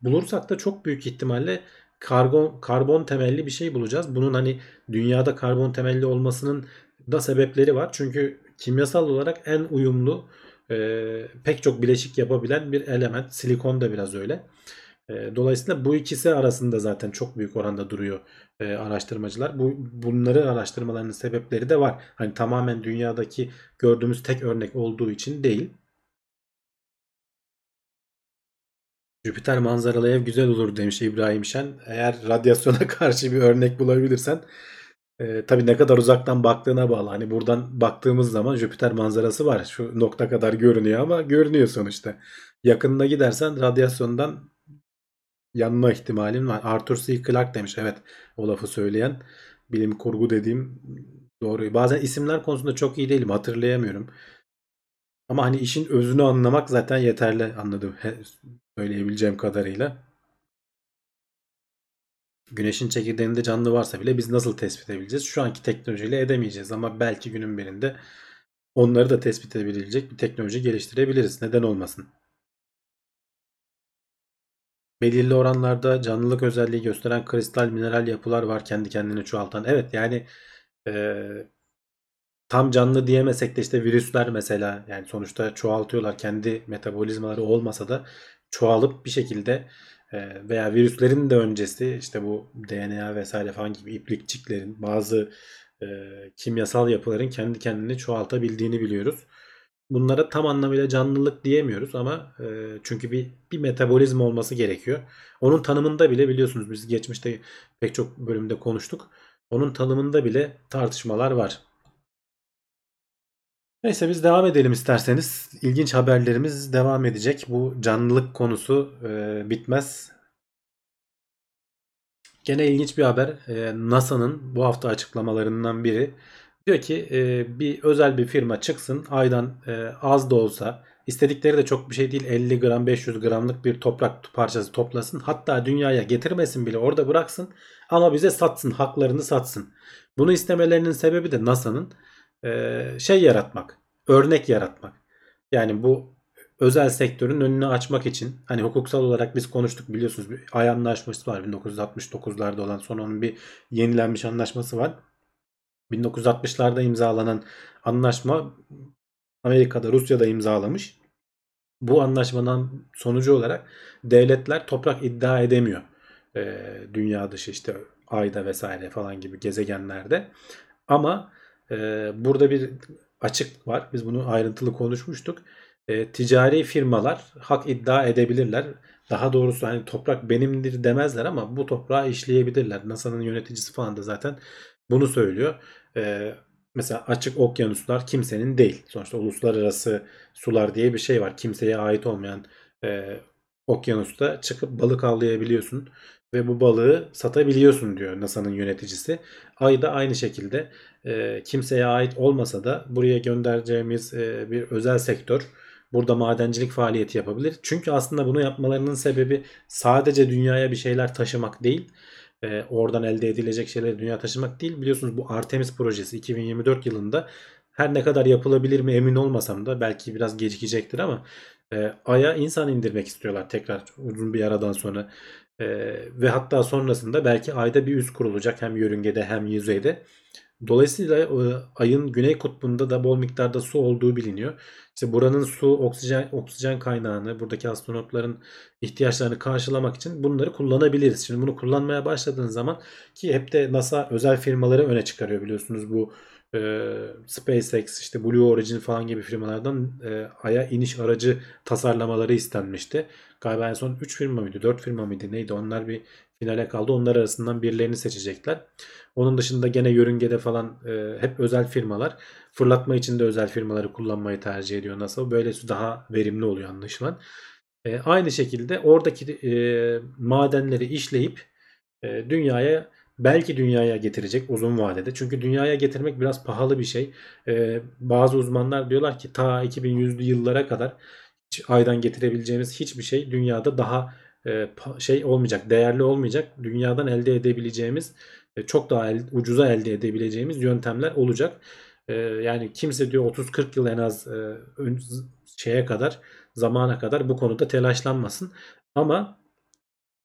bulursak da çok büyük ihtimalle karbon karbon temelli bir şey bulacağız. Bunun hani dünyada karbon temelli olmasının da sebepleri var. Çünkü kimyasal olarak en uyumlu e, pek çok bileşik yapabilen bir element. Silikon da biraz öyle. E, dolayısıyla bu ikisi arasında zaten çok büyük oranda duruyor e, araştırmacılar. Bu bunları araştırmalarının sebepleri de var. Hani tamamen dünyadaki gördüğümüz tek örnek olduğu için değil. Jüpiter manzaralı ev güzel olur demiş İbrahim Şen. Eğer radyasyona <laughs> karşı bir örnek bulabilirsen e, tabii ne kadar uzaktan baktığına bağlı. Hani buradan baktığımız zaman Jüpiter manzarası var. Şu nokta kadar görünüyor ama görünüyor sonuçta. Yakınına gidersen radyasyondan yanma ihtimalin var. Arthur C. Clarke demiş. Evet o lafı söyleyen. Bilim kurgu dediğim doğru. Bazen isimler konusunda çok iyi değilim. Hatırlayamıyorum. Ama hani işin özünü anlamak zaten yeterli anladım. Söyleyebileceğim kadarıyla. Güneşin çekirdeğinde canlı varsa bile biz nasıl tespit edebileceğiz? Şu anki teknolojiyle edemeyeceğiz ama belki günün birinde onları da tespit edebilecek bir teknoloji geliştirebiliriz. Neden olmasın? Belirli oranlarda canlılık özelliği gösteren kristal mineral yapılar var kendi kendini çoğaltan. Evet yani e, tam canlı diyemesek de işte virüsler mesela yani sonuçta çoğaltıyorlar kendi metabolizmaları olmasa da çoğalıp bir şekilde veya virüslerin de öncesi işte bu DNA vesaire falan gibi iplikçiklerin bazı e, kimyasal yapıların kendi kendini çoğaltabildiğini biliyoruz. Bunlara tam anlamıyla canlılık diyemiyoruz ama e, çünkü bir bir metabolizm olması gerekiyor. Onun tanımında bile biliyorsunuz biz geçmişte pek çok bölümde konuştuk. Onun tanımında bile tartışmalar var. Neyse biz devam edelim isterseniz. İlginç haberlerimiz devam edecek. Bu canlılık konusu e, bitmez. Gene ilginç bir haber. E, NASA'nın bu hafta açıklamalarından biri. Diyor ki e, bir özel bir firma çıksın aydan e, az da olsa istedikleri de çok bir şey değil 50 gram 500 gramlık bir toprak parçası toplasın. Hatta dünyaya getirmesin bile orada bıraksın ama bize satsın haklarını satsın. Bunu istemelerinin sebebi de NASA'nın şey yaratmak örnek yaratmak. Yani bu özel sektörün önünü açmak için hani hukuksal olarak biz konuştuk biliyorsunuz bir ay anlaşması var 1969'larda olan sonra onun bir yenilenmiş anlaşması var. 1960'larda imzalanan anlaşma Amerika'da Rusya'da imzalamış. Bu anlaşmanın sonucu olarak devletler toprak iddia edemiyor. Ee, dünya dışı işte ayda vesaire falan gibi gezegenlerde. Ama e, burada bir açık var. Biz bunu ayrıntılı konuşmuştuk. E, ticari firmalar hak iddia edebilirler. Daha doğrusu hani toprak benimdir demezler ama bu toprağı işleyebilirler. NASA'nın yöneticisi falan da zaten bunu söylüyor. E, mesela açık okyanuslar kimsenin değil. Sonuçta uluslararası sular diye bir şey var. Kimseye ait olmayan e, okyanusta çıkıp balık avlayabiliyorsun ve bu balığı satabiliyorsun diyor NASA'nın yöneticisi. Ay da aynı şekilde e, kimseye ait olmasa da buraya göndereceğimiz e, bir özel sektör burada madencilik faaliyeti yapabilir. Çünkü aslında bunu yapmalarının sebebi sadece dünyaya bir şeyler taşımak değil. E, oradan elde edilecek şeyleri dünya taşımak değil. Biliyorsunuz bu Artemis projesi 2024 yılında her ne kadar yapılabilir mi emin olmasam da belki biraz gecikecektir ama e, Ay'a insan indirmek istiyorlar tekrar uzun bir aradan sonra. E, ve hatta sonrasında belki Ay'da bir üs kurulacak hem yörüngede hem yüzeyde. Dolayısıyla e, ayın güney kutbunda da bol miktarda su olduğu biliniyor. İşte buranın su, oksijen, oksijen kaynağını, buradaki astronotların ihtiyaçlarını karşılamak için bunları kullanabiliriz. Şimdi bunu kullanmaya başladığın zaman ki hep de NASA özel firmaları öne çıkarıyor biliyorsunuz bu e, SpaceX, işte Blue Origin falan gibi firmalardan e, Ay'a iniş aracı tasarlamaları istenmişti. Galiba en son 3 firma mıydı, 4 firma mıydı neydi onlar bir finale kaldı. Onlar arasından birilerini seçecekler. Onun dışında gene yörüngede falan e, hep özel firmalar. Fırlatma için de özel firmaları kullanmayı tercih ediyor NASA. Böylesi daha verimli oluyor anlaşılan. E, aynı şekilde oradaki e, madenleri işleyip e, dünyaya belki dünyaya getirecek uzun vadede. Çünkü dünyaya getirmek biraz pahalı bir şey. E, bazı uzmanlar diyorlar ki ta 2100'lü yıllara kadar aydan getirebileceğimiz hiçbir şey dünyada daha şey olmayacak, değerli olmayacak. Dünyadan elde edebileceğimiz e, çok daha ucuza elde edebileceğimiz yöntemler olacak. E, yani kimse diyor 30-40 yıl en az e, şeye kadar zamana kadar bu konuda telaşlanmasın. Ama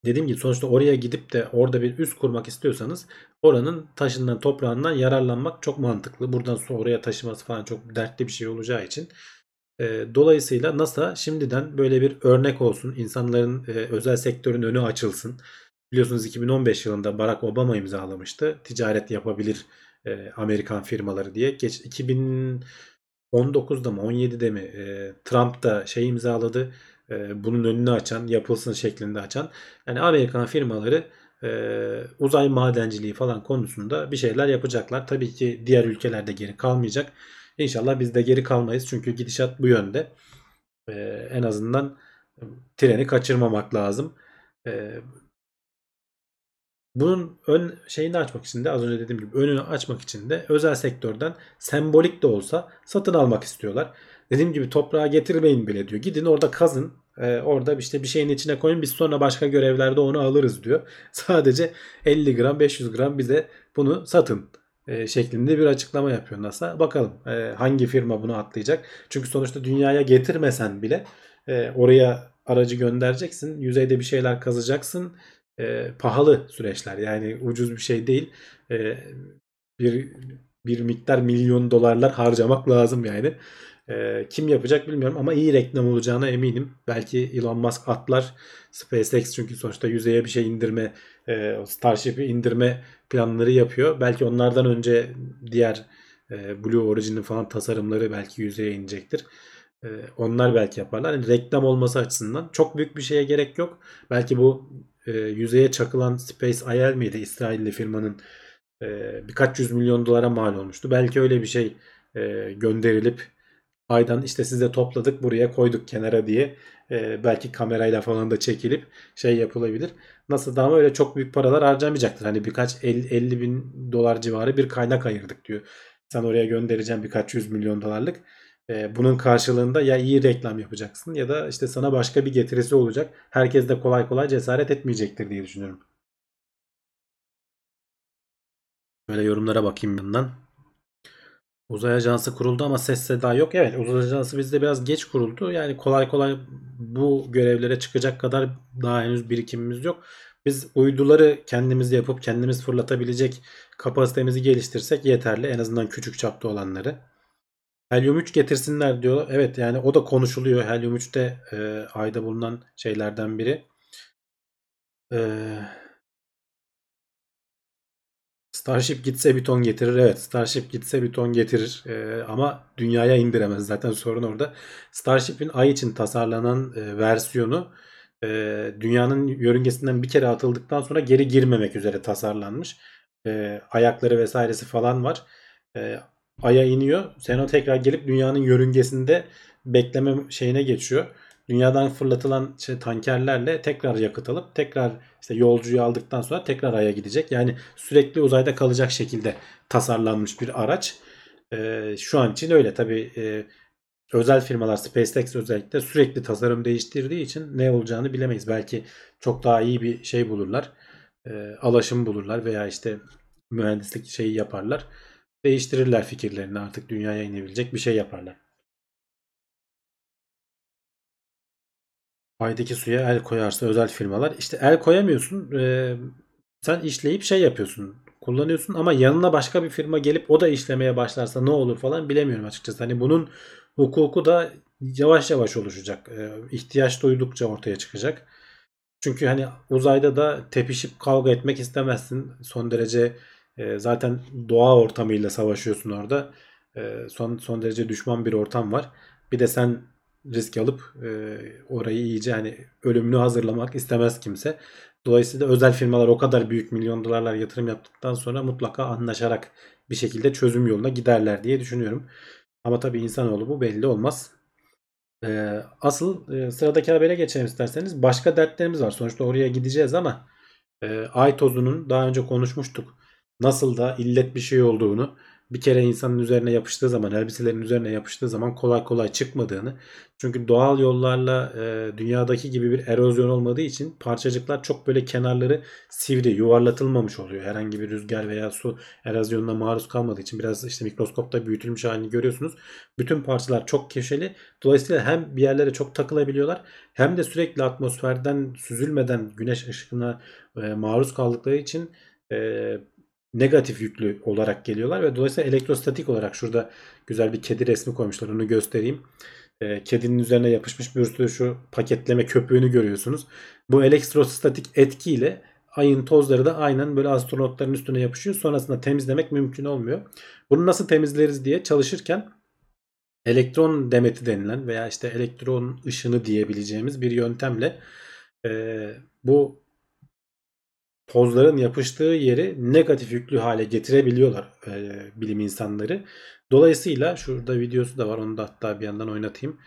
dediğim gibi sonuçta oraya gidip de orada bir üs kurmak istiyorsanız oranın taşından toprağından yararlanmak çok mantıklı. Buradan su oraya taşıması falan çok dertli bir şey olacağı için. Dolayısıyla NASA şimdiden böyle bir örnek olsun. İnsanların özel sektörün önü açılsın. Biliyorsunuz 2015 yılında Barack Obama imzalamıştı. Ticaret yapabilir e, Amerikan firmaları diye. Geç 2019'da mı 17'de mi e, Trump da şey imzaladı. E, bunun önünü açan, yapılsın şeklinde açan. Yani Amerikan firmaları e, uzay madenciliği falan konusunda bir şeyler yapacaklar. Tabii ki diğer ülkelerde geri kalmayacak. İnşallah biz de geri kalmayız. Çünkü gidişat bu yönde. E, en azından treni kaçırmamak lazım. E, bunun ön şeyini açmak için de az önce dediğim gibi önünü açmak için de özel sektörden sembolik de olsa satın almak istiyorlar. Dediğim gibi toprağa getirmeyin bile diyor. Gidin orada kazın. E, orada işte bir şeyin içine koyun biz sonra başka görevlerde onu alırız diyor. <laughs> Sadece 50 gram 500 gram bize bunu satın e, şeklinde bir açıklama yapıyor NASA. Bakalım e, hangi firma bunu atlayacak. Çünkü sonuçta dünyaya getirmesen bile e, oraya aracı göndereceksin. Yüzeyde bir şeyler kazacaksın pahalı süreçler. Yani ucuz bir şey değil. Bir bir miktar milyon dolarlar harcamak lazım yani. Kim yapacak bilmiyorum ama iyi reklam olacağına eminim. Belki Elon Musk atlar SpaceX çünkü sonuçta yüzeye bir şey indirme, e, Starship'i indirme planları yapıyor. Belki onlardan önce diğer e, Blue Origin'in falan tasarımları belki yüzeye inecektir. E, onlar belki yaparlar. Yani reklam olması açısından çok büyük bir şeye gerek yok. Belki bu e, yüzeye çakılan Space IL miydi İsrailli firmanın e, birkaç yüz milyon dolara mal olmuştu. Belki öyle bir şey e, gönderilip aydan işte size topladık buraya koyduk kenara diye e, belki kamerayla falan da çekilip şey yapılabilir. Nasıl da ama öyle çok büyük paralar harcamayacaktır. Hani birkaç 50, 50 bin dolar civarı bir kaynak ayırdık diyor. Sen oraya göndereceğim birkaç yüz milyon dolarlık. E, bunun karşılığında ya iyi reklam yapacaksın ya da işte sana başka bir getirisi olacak. Herkes de kolay kolay cesaret etmeyecektir diye düşünüyorum. Böyle yorumlara bakayım bundan. Uzay Ajansı kuruldu ama ses seda yok. Evet Uzay Ajansı bizde biraz geç kuruldu. Yani kolay kolay bu görevlere çıkacak kadar daha henüz birikimimiz yok. Biz uyduları kendimiz yapıp kendimiz fırlatabilecek kapasitemizi geliştirsek yeterli. En azından küçük çapta olanları. Helyum 3 getirsinler diyor. Evet yani o da konuşuluyor. Helyum 3 de e, ayda bulunan şeylerden biri. Eee Starship gitse bir ton getirir. Evet Starship gitse bir ton getirir. Ee, ama dünyaya indiremez. Zaten sorun orada. Starship'in ay için tasarlanan e, versiyonu e, dünyanın yörüngesinden bir kere atıldıktan sonra geri girmemek üzere tasarlanmış. E, ayakları vesairesi falan var. E, Ay'a iniyor. Sen o tekrar gelip dünyanın yörüngesinde bekleme şeyine geçiyor dünyadan fırlatılan şey, tankerlerle tekrar yakıt alıp tekrar işte yolcuyu aldıktan sonra tekrar Ay'a gidecek. Yani sürekli uzayda kalacak şekilde tasarlanmış bir araç. Ee, şu an için öyle tabi e, özel firmalar SpaceX özellikle sürekli tasarım değiştirdiği için ne olacağını bilemeyiz. Belki çok daha iyi bir şey bulurlar. E, alaşım bulurlar veya işte mühendislik şeyi yaparlar. Değiştirirler fikirlerini artık dünyaya inebilecek bir şey yaparlar. Aydaki suya el koyarsa özel firmalar. İşte el koyamıyorsun. E, sen işleyip şey yapıyorsun. Kullanıyorsun ama yanına başka bir firma gelip o da işlemeye başlarsa ne olur falan bilemiyorum açıkçası. Hani bunun hukuku da yavaş yavaş oluşacak. E, ihtiyaç duydukça ortaya çıkacak. Çünkü hani uzayda da tepişip kavga etmek istemezsin. Son derece e, zaten doğa ortamıyla savaşıyorsun orada. E, son son derece düşman bir ortam var. Bir de sen risk alıp e, orayı iyice hani ölümünü hazırlamak istemez kimse. Dolayısıyla özel firmalar o kadar büyük milyon dolarlar yatırım yaptıktan sonra mutlaka anlaşarak bir şekilde çözüm yoluna giderler diye düşünüyorum. Ama tabii insanoğlu bu belli olmaz. Ee, asıl e, sıradaki habere geçelim isterseniz. Başka dertlerimiz var. Sonuçta oraya gideceğiz ama e, ay tozunun daha önce konuşmuştuk. Nasıl da illet bir şey olduğunu bir kere insanın üzerine yapıştığı zaman, elbiselerin üzerine yapıştığı zaman kolay kolay çıkmadığını. Çünkü doğal yollarla e, dünyadaki gibi bir erozyon olmadığı için parçacıklar çok böyle kenarları sivri, yuvarlatılmamış oluyor. Herhangi bir rüzgar veya su erozyonuna maruz kalmadığı için biraz işte mikroskopta büyütülmüş halini görüyorsunuz. Bütün parçalar çok köşeli. Dolayısıyla hem bir yerlere çok takılabiliyorlar hem de sürekli atmosferden süzülmeden güneş ışığına e, maruz kaldıkları için e, negatif yüklü olarak geliyorlar ve dolayısıyla elektrostatik olarak şurada güzel bir kedi resmi koymuşlar onu göstereyim. E, kedinin üzerine yapışmış bir sürü şu paketleme köpüğünü görüyorsunuz. Bu elektrostatik etkiyle ayın tozları da aynen böyle astronotların üstüne yapışıyor. Sonrasında temizlemek mümkün olmuyor. Bunu nasıl temizleriz diye çalışırken elektron demeti denilen veya işte elektron ışını diyebileceğimiz bir yöntemle e, bu tozların yapıştığı yeri negatif yüklü hale getirebiliyorlar e, bilim insanları. Dolayısıyla şurada videosu da var onu da hatta bir yandan oynatayım.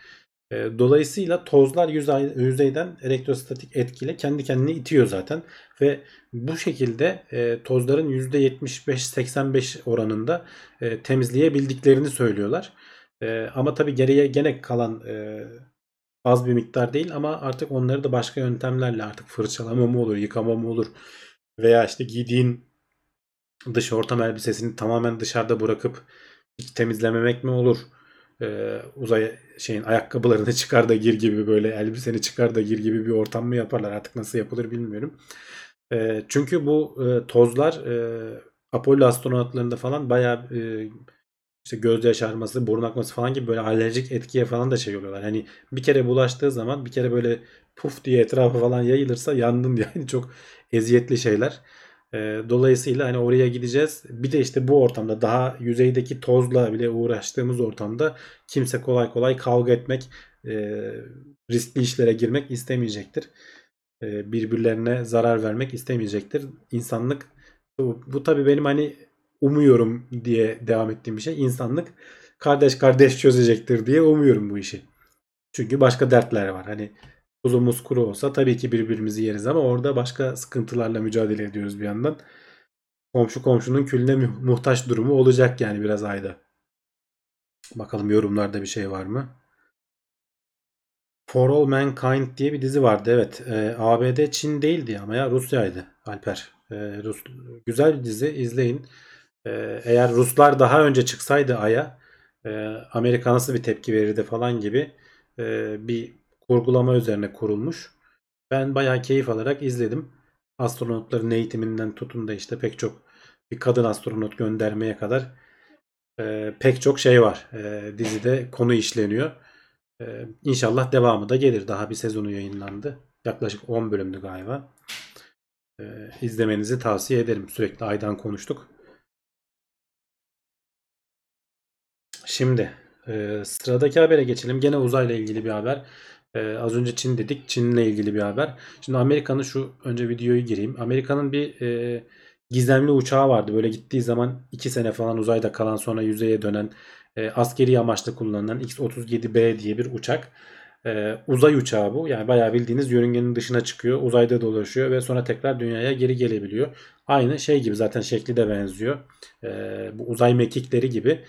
E, dolayısıyla tozlar yüzey, yüzeyden elektrostatik etkiyle kendi kendini itiyor zaten. Ve bu şekilde e, tozların %75-85 oranında e, temizleyebildiklerini söylüyorlar. E, ama tabi geriye gene kalan e, az bir miktar değil ama artık onları da başka yöntemlerle artık fırçalama mı olur, yıkama mı olur veya işte giydiğin dış ortam elbisesini tamamen dışarıda bırakıp hiç temizlememek mi olur? Ee, uzay şeyin ayakkabılarını <laughs> çıkar da gir gibi böyle elbiseni çıkar da gir gibi bir ortam mı yaparlar artık nasıl yapılır bilmiyorum. Ee, çünkü bu e, tozlar e, Apollo astronotlarında falan bayağı e, işte göz yaşarması, burun akması falan gibi böyle alerjik etkiye falan da şey oluyorlar. Hani bir kere bulaştığı zaman bir kere böyle puf diye etrafa falan yayılırsa yandın <laughs> yani çok eziyetli şeyler. Ee, dolayısıyla hani oraya gideceğiz. Bir de işte bu ortamda daha yüzeydeki tozla bile uğraştığımız ortamda kimse kolay kolay kavga etmek, e, riskli işlere girmek istemeyecektir. E, birbirlerine zarar vermek istemeyecektir. İnsanlık bu, bu tabii benim hani umuyorum diye devam ettiğim bir şey. İnsanlık kardeş kardeş çözecektir diye umuyorum bu işi. Çünkü başka dertler var. Hani tuzumuz kuru olsa tabii ki birbirimizi yeriz ama orada başka sıkıntılarla mücadele ediyoruz bir yandan. Komşu komşunun külüne mu- muhtaç durumu olacak yani biraz ayda. Bakalım yorumlarda bir şey var mı? For All Mankind diye bir dizi vardı. Evet. E, ABD Çin değildi ama ya Rusya'ydı Alper. E, Rus, güzel bir dizi. izleyin. E, eğer Ruslar daha önce çıksaydı Ay'a e, Amerika nasıl bir tepki verirdi falan gibi e, bir kurgulama üzerine kurulmuş. Ben bayağı keyif alarak izledim. Astronotların eğitiminden tutun da işte pek çok bir kadın astronot göndermeye kadar e, pek çok şey var. E, dizide konu işleniyor. Ee, inşallah devamı da gelir. Daha bir sezonu yayınlandı. Yaklaşık 10 bölümdü galiba. Ee, izlemenizi tavsiye ederim. Sürekli aydan konuştuk. Şimdi e, sıradaki habere geçelim. Gene uzayla ilgili bir haber. Ee, az önce Çin dedik. Çin'le ilgili bir haber. Şimdi Amerika'nın şu önce videoyu gireyim. Amerika'nın bir e, gizemli uçağı vardı. Böyle gittiği zaman 2 sene falan uzayda kalan sonra yüzeye dönen e, askeri amaçlı kullanılan X-37B diye bir uçak. E, uzay uçağı bu. Yani bayağı bildiğiniz yörüngenin dışına çıkıyor. Uzayda dolaşıyor ve sonra tekrar dünyaya geri gelebiliyor. Aynı şey gibi zaten şekli de benziyor. E, bu uzay mekikleri gibi.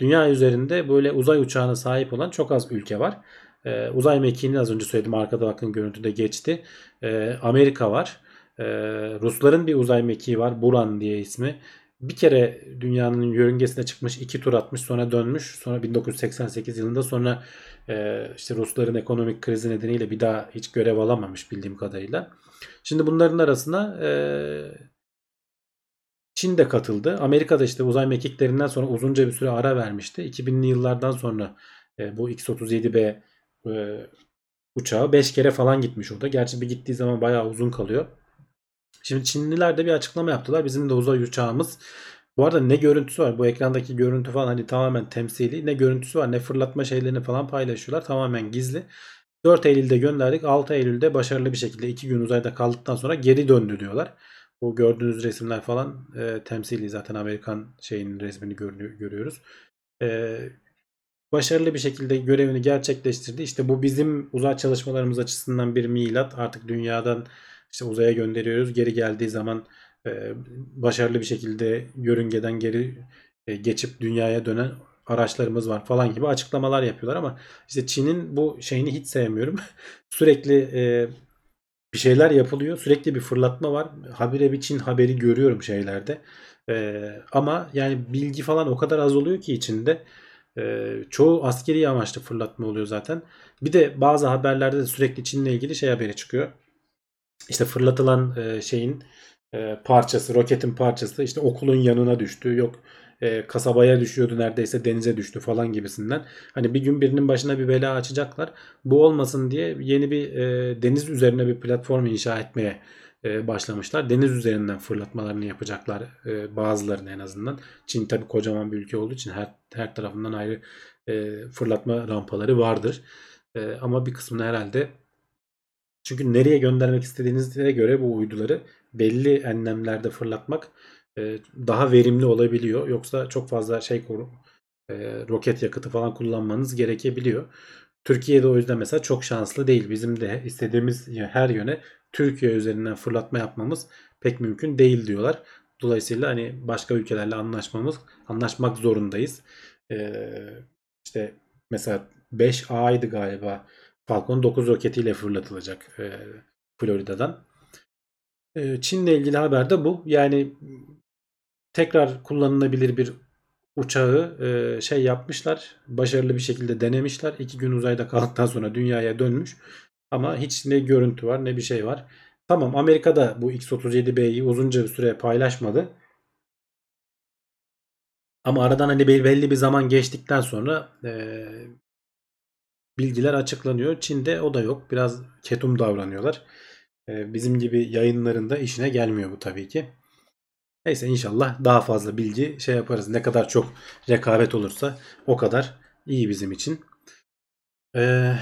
Dünya üzerinde böyle uzay uçağına sahip olan çok az ülke var. E, uzay mekiğini az önce söyledim. Arkada bakın görüntüde geçti. E, Amerika var. E, Rusların bir uzay mekiği var. Buran diye ismi bir kere dünyanın yörüngesine çıkmış, iki tur atmış, sonra dönmüş. Sonra 1988 yılında sonra e, işte Rusların ekonomik krizi nedeniyle bir daha hiç görev alamamış bildiğim kadarıyla. Şimdi bunların arasına e, Çin de katıldı. Amerika da işte uzay mekiklerinden sonra uzunca bir süre ara vermişti. 2000'li yıllardan sonra e, bu X-37B e, uçağı 5 kere falan gitmiş orada. Gerçi bir gittiği zaman bayağı uzun kalıyor. Şimdi Çinliler de bir açıklama yaptılar. Bizim de uzay uçağımız bu arada ne görüntüsü var? Bu ekrandaki görüntü falan hani tamamen temsili. Ne görüntüsü var ne fırlatma şeylerini falan paylaşıyorlar. Tamamen gizli. 4 Eylül'de gönderdik. 6 Eylül'de başarılı bir şekilde 2 gün uzayda kaldıktan sonra geri döndü diyorlar. Bu gördüğünüz resimler falan e, temsili zaten Amerikan şeyinin resmini görüyor, görüyoruz. E, başarılı bir şekilde görevini gerçekleştirdi. İşte bu bizim uzay çalışmalarımız açısından bir milat. Artık dünyadan işte uzaya gönderiyoruz. Geri geldiği zaman e, başarılı bir şekilde yörüngeden geri e, geçip dünyaya dönen araçlarımız var falan gibi açıklamalar yapıyorlar ama işte Çin'in bu şeyini hiç sevmiyorum. <laughs> Sürekli e, bir şeyler yapılıyor. Sürekli bir fırlatma var. Habire bir Çin haberi görüyorum şeylerde. E, ama yani bilgi falan o kadar az oluyor ki içinde. E, çoğu askeri amaçlı fırlatma oluyor zaten. Bir de bazı haberlerde de sürekli Çin'le ilgili şey haberi çıkıyor. İşte fırlatılan e, şeyin e, parçası, roketin parçası işte okulun yanına düştü. Yok e, kasabaya düşüyordu neredeyse denize düştü falan gibisinden. Hani bir gün birinin başına bir bela açacaklar. Bu olmasın diye yeni bir e, deniz üzerine bir platform inşa etmeye e, başlamışlar. Deniz üzerinden fırlatmalarını yapacaklar e, bazılarını en azından. Çin tabi kocaman bir ülke olduğu için her her tarafından ayrı e, fırlatma rampaları vardır. Ama bir kısmını herhalde çünkü nereye göndermek istediğinize göre bu uyduları belli enlemlerde fırlatmak daha verimli olabiliyor. Yoksa çok fazla şey roket yakıtı falan kullanmanız gerekebiliyor. Türkiye'de o yüzden mesela çok şanslı değil. Bizim de istediğimiz her yöne Türkiye üzerinden fırlatma yapmamız pek mümkün değil diyorlar. Dolayısıyla hani başka ülkelerle anlaşmamız, anlaşmak zorundayız. Ee, işte mesela 5A'ydı galiba Falcon 9 roketiyle fırlatılacak e, Florida'dan. E, Çin'le ilgili haber de bu. Yani tekrar kullanılabilir bir uçağı e, şey yapmışlar. Başarılı bir şekilde denemişler. İki gün uzayda kaldıktan sonra dünyaya dönmüş. Ama hiç ne görüntü var ne bir şey var. Tamam Amerika'da bu X-37B'yi uzunca bir süre paylaşmadı. Ama aradan hani bel- belli bir zaman geçtikten sonra e, bilgiler açıklanıyor. Çin'de o da yok. Biraz ketum davranıyorlar. E, bizim gibi yayınlarında işine gelmiyor bu tabii ki. Neyse inşallah daha fazla bilgi şey yaparız. Ne kadar çok rekabet olursa o kadar iyi bizim için. Ee,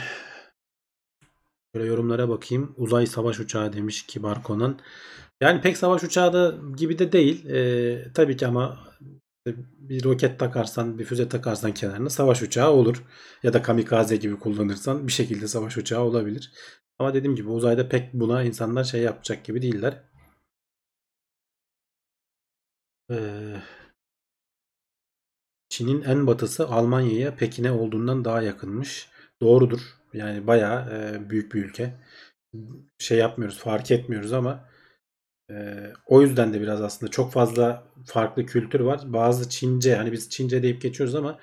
böyle yorumlara bakayım. Uzay savaş uçağı demiş Kibar Konan. Yani pek savaş uçağı da gibi de değil. Ee, tabii ki ama bir roket takarsan, bir füze takarsan kenarına savaş uçağı olur. Ya da kamikaze gibi kullanırsan bir şekilde savaş uçağı olabilir. Ama dediğim gibi uzayda pek buna insanlar şey yapacak gibi değiller. Ee, Çin'in en batısı Almanya'ya Pekin'e olduğundan daha yakınmış. Doğrudur. Yani bayağı e, büyük bir ülke. Şey yapmıyoruz, fark etmiyoruz ama e, o yüzden de biraz aslında çok fazla farklı kültür var. Bazı Çince, hani biz Çince deyip geçiyoruz ama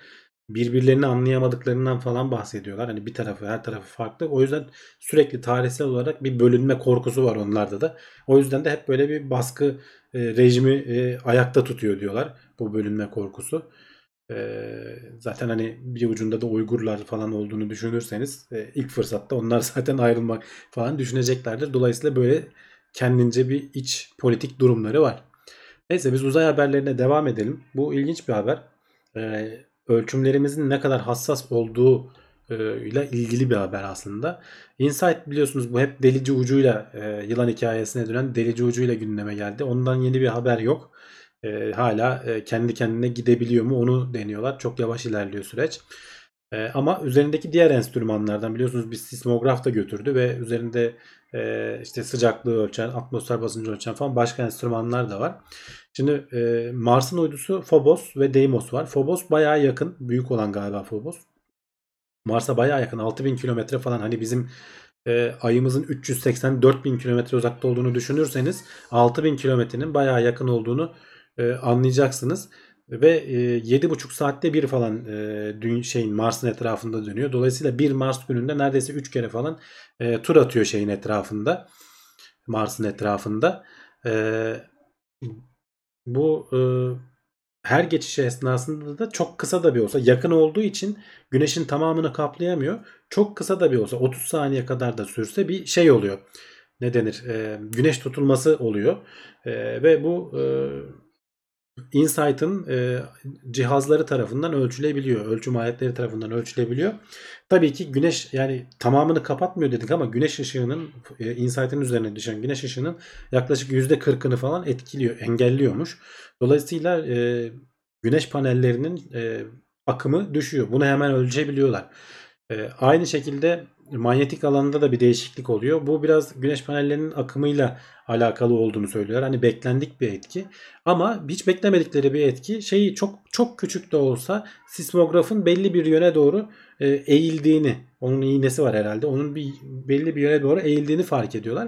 birbirlerini anlayamadıklarından falan bahsediyorlar. Hani bir tarafı, her tarafı farklı. O yüzden sürekli tarihsel olarak bir bölünme korkusu var onlarda da. O yüzden de hep böyle bir baskı e, rejimi e, ayakta tutuyor diyorlar. Bu bölünme korkusu. E, zaten hani bir ucunda da Uygurlar falan olduğunu düşünürseniz e, ilk fırsatta onlar <laughs> zaten ayrılmak falan düşüneceklerdir. Dolayısıyla böyle kendince bir iç politik durumları var. Neyse biz uzay haberlerine devam edelim. Bu ilginç bir haber. E, ölçümlerimizin ne kadar hassas olduğu ile ilgili bir haber aslında. Insight biliyorsunuz bu hep delici ucuyla e, yılan hikayesine dönen delici ucuyla gündeme geldi. Ondan yeni bir haber yok. E, hala e, kendi kendine gidebiliyor mu onu deniyorlar. Çok yavaş ilerliyor süreç. E, ama üzerindeki diğer enstrümanlardan biliyorsunuz bir sismograf da götürdü ve üzerinde e, işte sıcaklığı ölçen, atmosfer basıncı ölçen falan başka enstrümanlar da var. Şimdi e, Mars'ın uydusu Phobos ve Deimos var. Phobos bayağı yakın. Büyük olan galiba Phobos. Mars'a bayağı yakın. 6000 kilometre falan. Hani bizim e, ayımızın 384 bin kilometre uzakta olduğunu düşünürseniz 6000 kilometrenin bayağı yakın olduğunu e, anlayacaksınız. Ve e, 7,5 saatte bir falan e, dün şeyin Mars'ın etrafında dönüyor. Dolayısıyla bir Mars gününde neredeyse 3 kere falan e, tur atıyor şeyin etrafında. Mars'ın etrafında. E, bu e, her geçiş esnasında da çok kısa da bir olsa yakın olduğu için güneşin tamamını kaplayamıyor. Çok kısa da bir olsa 30 saniye kadar da sürse bir şey oluyor. Ne denir? E, güneş tutulması oluyor. E, ve bu e, Insight'ın e, cihazları tarafından ölçülebiliyor. Ölçüm aletleri tarafından ölçülebiliyor. Tabii ki güneş yani tamamını kapatmıyor dedik ama güneş ışığının e, Insight'ın üzerine düşen güneş ışığının yaklaşık %40'ını falan etkiliyor, engelliyormuş. Dolayısıyla e, güneş panellerinin e, akımı düşüyor. Bunu hemen ölçebiliyorlar. E, aynı şekilde manyetik alanda da bir değişiklik oluyor. Bu biraz güneş panellerinin akımıyla alakalı olduğunu söylüyorlar. Hani beklendik bir etki. Ama hiç beklemedikleri bir etki şeyi çok çok küçük de olsa sismografın belli bir yöne doğru e, eğildiğini, onun iğnesi var herhalde. Onun bir belli bir yöne doğru eğildiğini fark ediyorlar.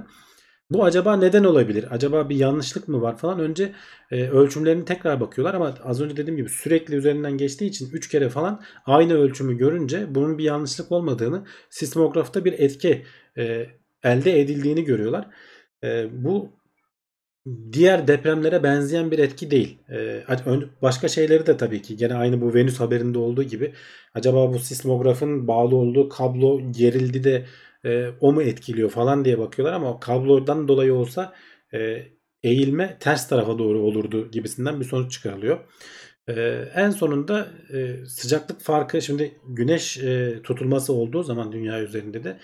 Bu acaba neden olabilir? Acaba bir yanlışlık mı var falan. Önce e, ölçümlerini tekrar bakıyorlar ama az önce dediğim gibi sürekli üzerinden geçtiği için 3 kere falan aynı ölçümü görünce bunun bir yanlışlık olmadığını, sismografta bir etki e, elde edildiğini görüyorlar. E, bu diğer depremlere benzeyen bir etki değil. E, başka şeyleri de tabii ki gene aynı bu Venüs haberinde olduğu gibi acaba bu sismografın bağlı olduğu kablo gerildi de e, o mu etkiliyor falan diye bakıyorlar ama kablodan dolayı olsa e, eğilme ters tarafa doğru olurdu gibisinden bir sonuç çıkarılıyor. E, en sonunda e, sıcaklık farkı şimdi güneş e, tutulması olduğu zaman dünya üzerinde de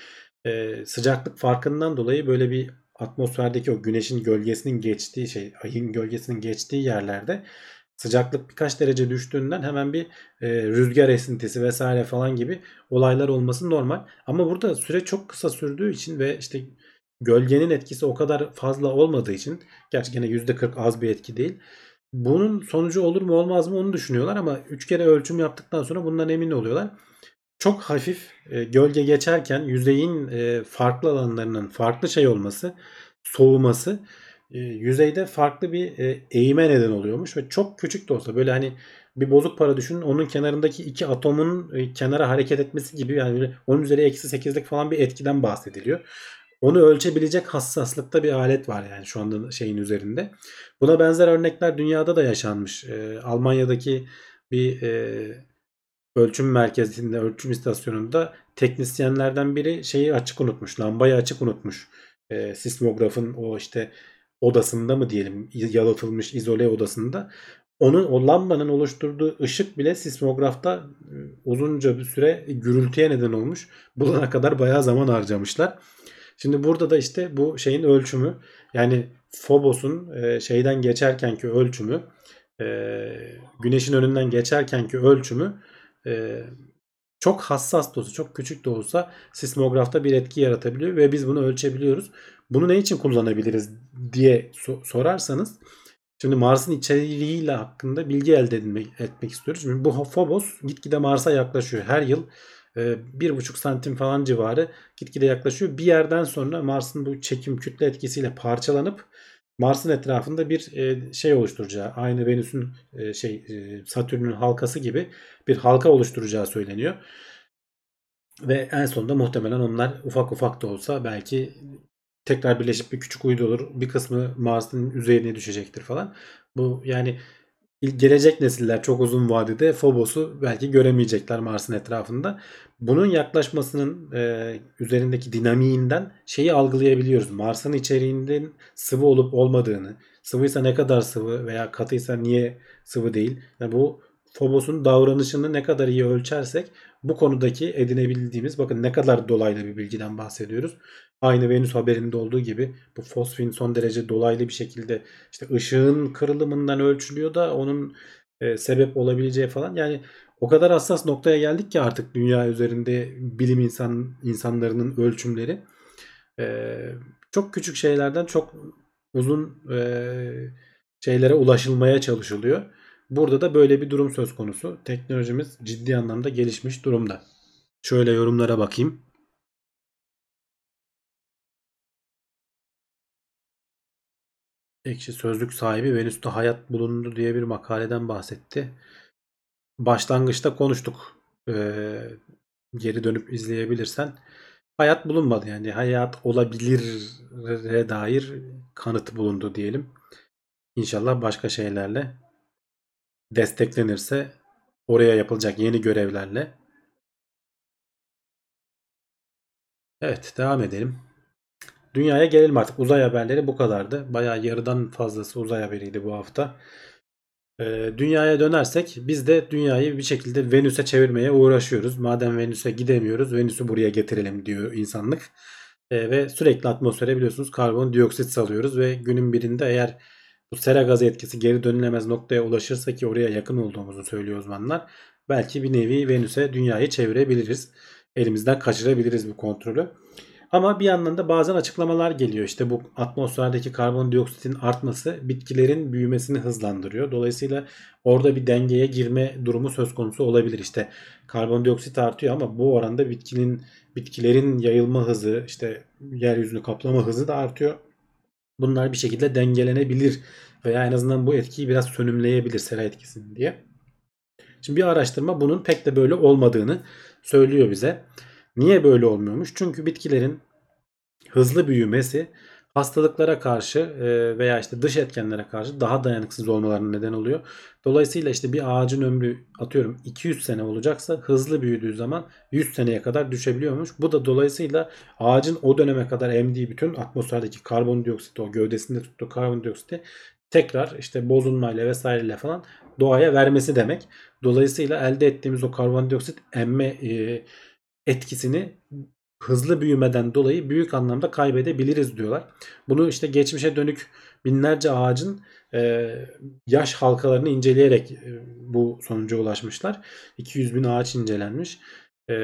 e, sıcaklık farkından dolayı böyle bir atmosferdeki o güneşin gölgesinin geçtiği şey ayın gölgesinin geçtiği yerlerde sıcaklık birkaç derece düştüğünden hemen bir e, rüzgar esintisi vesaire falan gibi olaylar olması normal. Ama burada süre çok kısa sürdüğü için ve işte gölgenin etkisi o kadar fazla olmadığı için gerçi gene %40 az bir etki değil. Bunun sonucu olur mu olmaz mı onu düşünüyorlar ama 3 kere ölçüm yaptıktan sonra bundan emin oluyorlar. Çok hafif e, gölge geçerken yüzeyin e, farklı alanlarının farklı şey olması, soğuması e, yüzeyde farklı bir e, eğime neden oluyormuş ve çok küçük de olsa böyle hani bir bozuk para düşünün onun kenarındaki iki atomun e, kenara hareket etmesi gibi yani böyle üzeri eksi 8'lik falan bir etkiden bahsediliyor. Onu ölçebilecek hassaslıkta bir alet var yani şu anda şeyin üzerinde. Buna benzer örnekler dünyada da yaşanmış. E, Almanya'daki bir e, ölçüm merkezinde, ölçüm istasyonunda teknisyenlerden biri şeyi açık unutmuş. Lambayı açık unutmuş. E, sismografın o işte odasında mı diyelim yalıtılmış izole odasında. Onun o lambanın oluşturduğu ışık bile sismografta uzunca bir süre gürültüye neden olmuş. Bulana kadar bayağı zaman harcamışlar. Şimdi burada da işte bu şeyin ölçümü yani Phobos'un şeyden geçerkenki ölçümü güneşin önünden geçerkenki ölçümü çok hassas da olsa çok küçük de olsa sismografta bir etki yaratabiliyor ve biz bunu ölçebiliyoruz. Bunu ne için kullanabiliriz diye so- sorarsanız şimdi Mars'ın içeriğiyle hakkında bilgi elde etmek, etmek istiyoruz. Şimdi bu Phobos gitgide Mars'a yaklaşıyor. Her yıl bir buçuk santim falan civarı gitgide yaklaşıyor. Bir yerden sonra Mars'ın bu çekim kütle etkisiyle parçalanıp Mars'ın etrafında bir şey oluşturacağı, aynı Venüs'ün şey Satürn'ün halkası gibi bir halka oluşturacağı söyleniyor. Ve en sonunda muhtemelen onlar ufak ufak da olsa belki tekrar birleşip bir küçük uydu olur. Bir kısmı Mars'ın üzerine düşecektir falan. Bu yani gelecek nesiller çok uzun vadede Phobos'u belki göremeyecekler Mars'ın etrafında. Bunun yaklaşmasının e, üzerindeki dinamiğinden şeyi algılayabiliyoruz. Mars'ın içeriğinden sıvı olup olmadığını, sıvıysa ne kadar sıvı veya katıysa niye sıvı değil. Yani bu Phobos'un davranışını ne kadar iyi ölçersek bu konudaki edinebildiğimiz bakın ne kadar dolaylı bir bilgiden bahsediyoruz. Aynı Venüs haberinde olduğu gibi bu fosfin son derece dolaylı bir şekilde işte ışığın kırılımından ölçülüyor da onun e, sebep olabileceği falan. Yani o kadar hassas noktaya geldik ki artık dünya üzerinde bilim insan insanlarının ölçümleri e, çok küçük şeylerden çok uzun e, şeylere ulaşılmaya çalışılıyor. Burada da böyle bir durum söz konusu. Teknolojimiz ciddi anlamda gelişmiş durumda. Şöyle yorumlara bakayım. Ekşi Sözlük sahibi Venüs'te hayat bulundu diye bir makaleden bahsetti. Başlangıçta konuştuk. Ee, geri dönüp izleyebilirsen. Hayat bulunmadı yani. Hayat olabilire dair kanıt bulundu diyelim. İnşallah başka şeylerle desteklenirse oraya yapılacak yeni görevlerle. Evet devam edelim. Dünyaya gelelim artık. Uzay haberleri bu kadardı. Bayağı yarıdan fazlası uzay haberiydi bu hafta. Ee, dünyaya dönersek biz de dünyayı bir şekilde Venüs'e çevirmeye uğraşıyoruz. Madem Venüs'e gidemiyoruz Venüs'ü buraya getirelim diyor insanlık. Ee, ve sürekli atmosfere biliyorsunuz karbondioksit salıyoruz ve günün birinde eğer bu sera gazı etkisi geri dönülemez noktaya ulaşırsa ki oraya yakın olduğumuzu söylüyor uzmanlar. Belki bir nevi Venüs'e dünyayı çevirebiliriz. Elimizden kaçırabiliriz bu kontrolü. Ama bir yandan da bazen açıklamalar geliyor. İşte bu atmosferdeki karbondioksitin artması bitkilerin büyümesini hızlandırıyor. Dolayısıyla orada bir dengeye girme durumu söz konusu olabilir. İşte karbondioksit artıyor ama bu oranda bitkinin bitkilerin yayılma hızı, işte yeryüzünü kaplama hızı da artıyor. Bunlar bir şekilde dengelenebilir veya en azından bu etkiyi biraz sönümleyebilir sera etkisini diye. Şimdi bir araştırma bunun pek de böyle olmadığını söylüyor bize. Niye böyle olmuyormuş? Çünkü bitkilerin hızlı büyümesi hastalıklara karşı e, veya işte dış etkenlere karşı daha dayanıksız olmalarına neden oluyor. Dolayısıyla işte bir ağacın ömrü atıyorum 200 sene olacaksa hızlı büyüdüğü zaman 100 seneye kadar düşebiliyormuş. Bu da dolayısıyla ağacın o döneme kadar emdiği bütün atmosferdeki karbondioksit o gövdesinde tuttuğu karbondioksiti tekrar işte bozulmayla vesaireyle falan doğaya vermesi demek. Dolayısıyla elde ettiğimiz o karbondioksit emme e, etkisini hızlı büyümeden dolayı büyük anlamda kaybedebiliriz diyorlar. Bunu işte geçmişe dönük binlerce ağacın e, yaş halkalarını inceleyerek e, bu sonuca ulaşmışlar. 200 bin ağaç incelenmiş. E,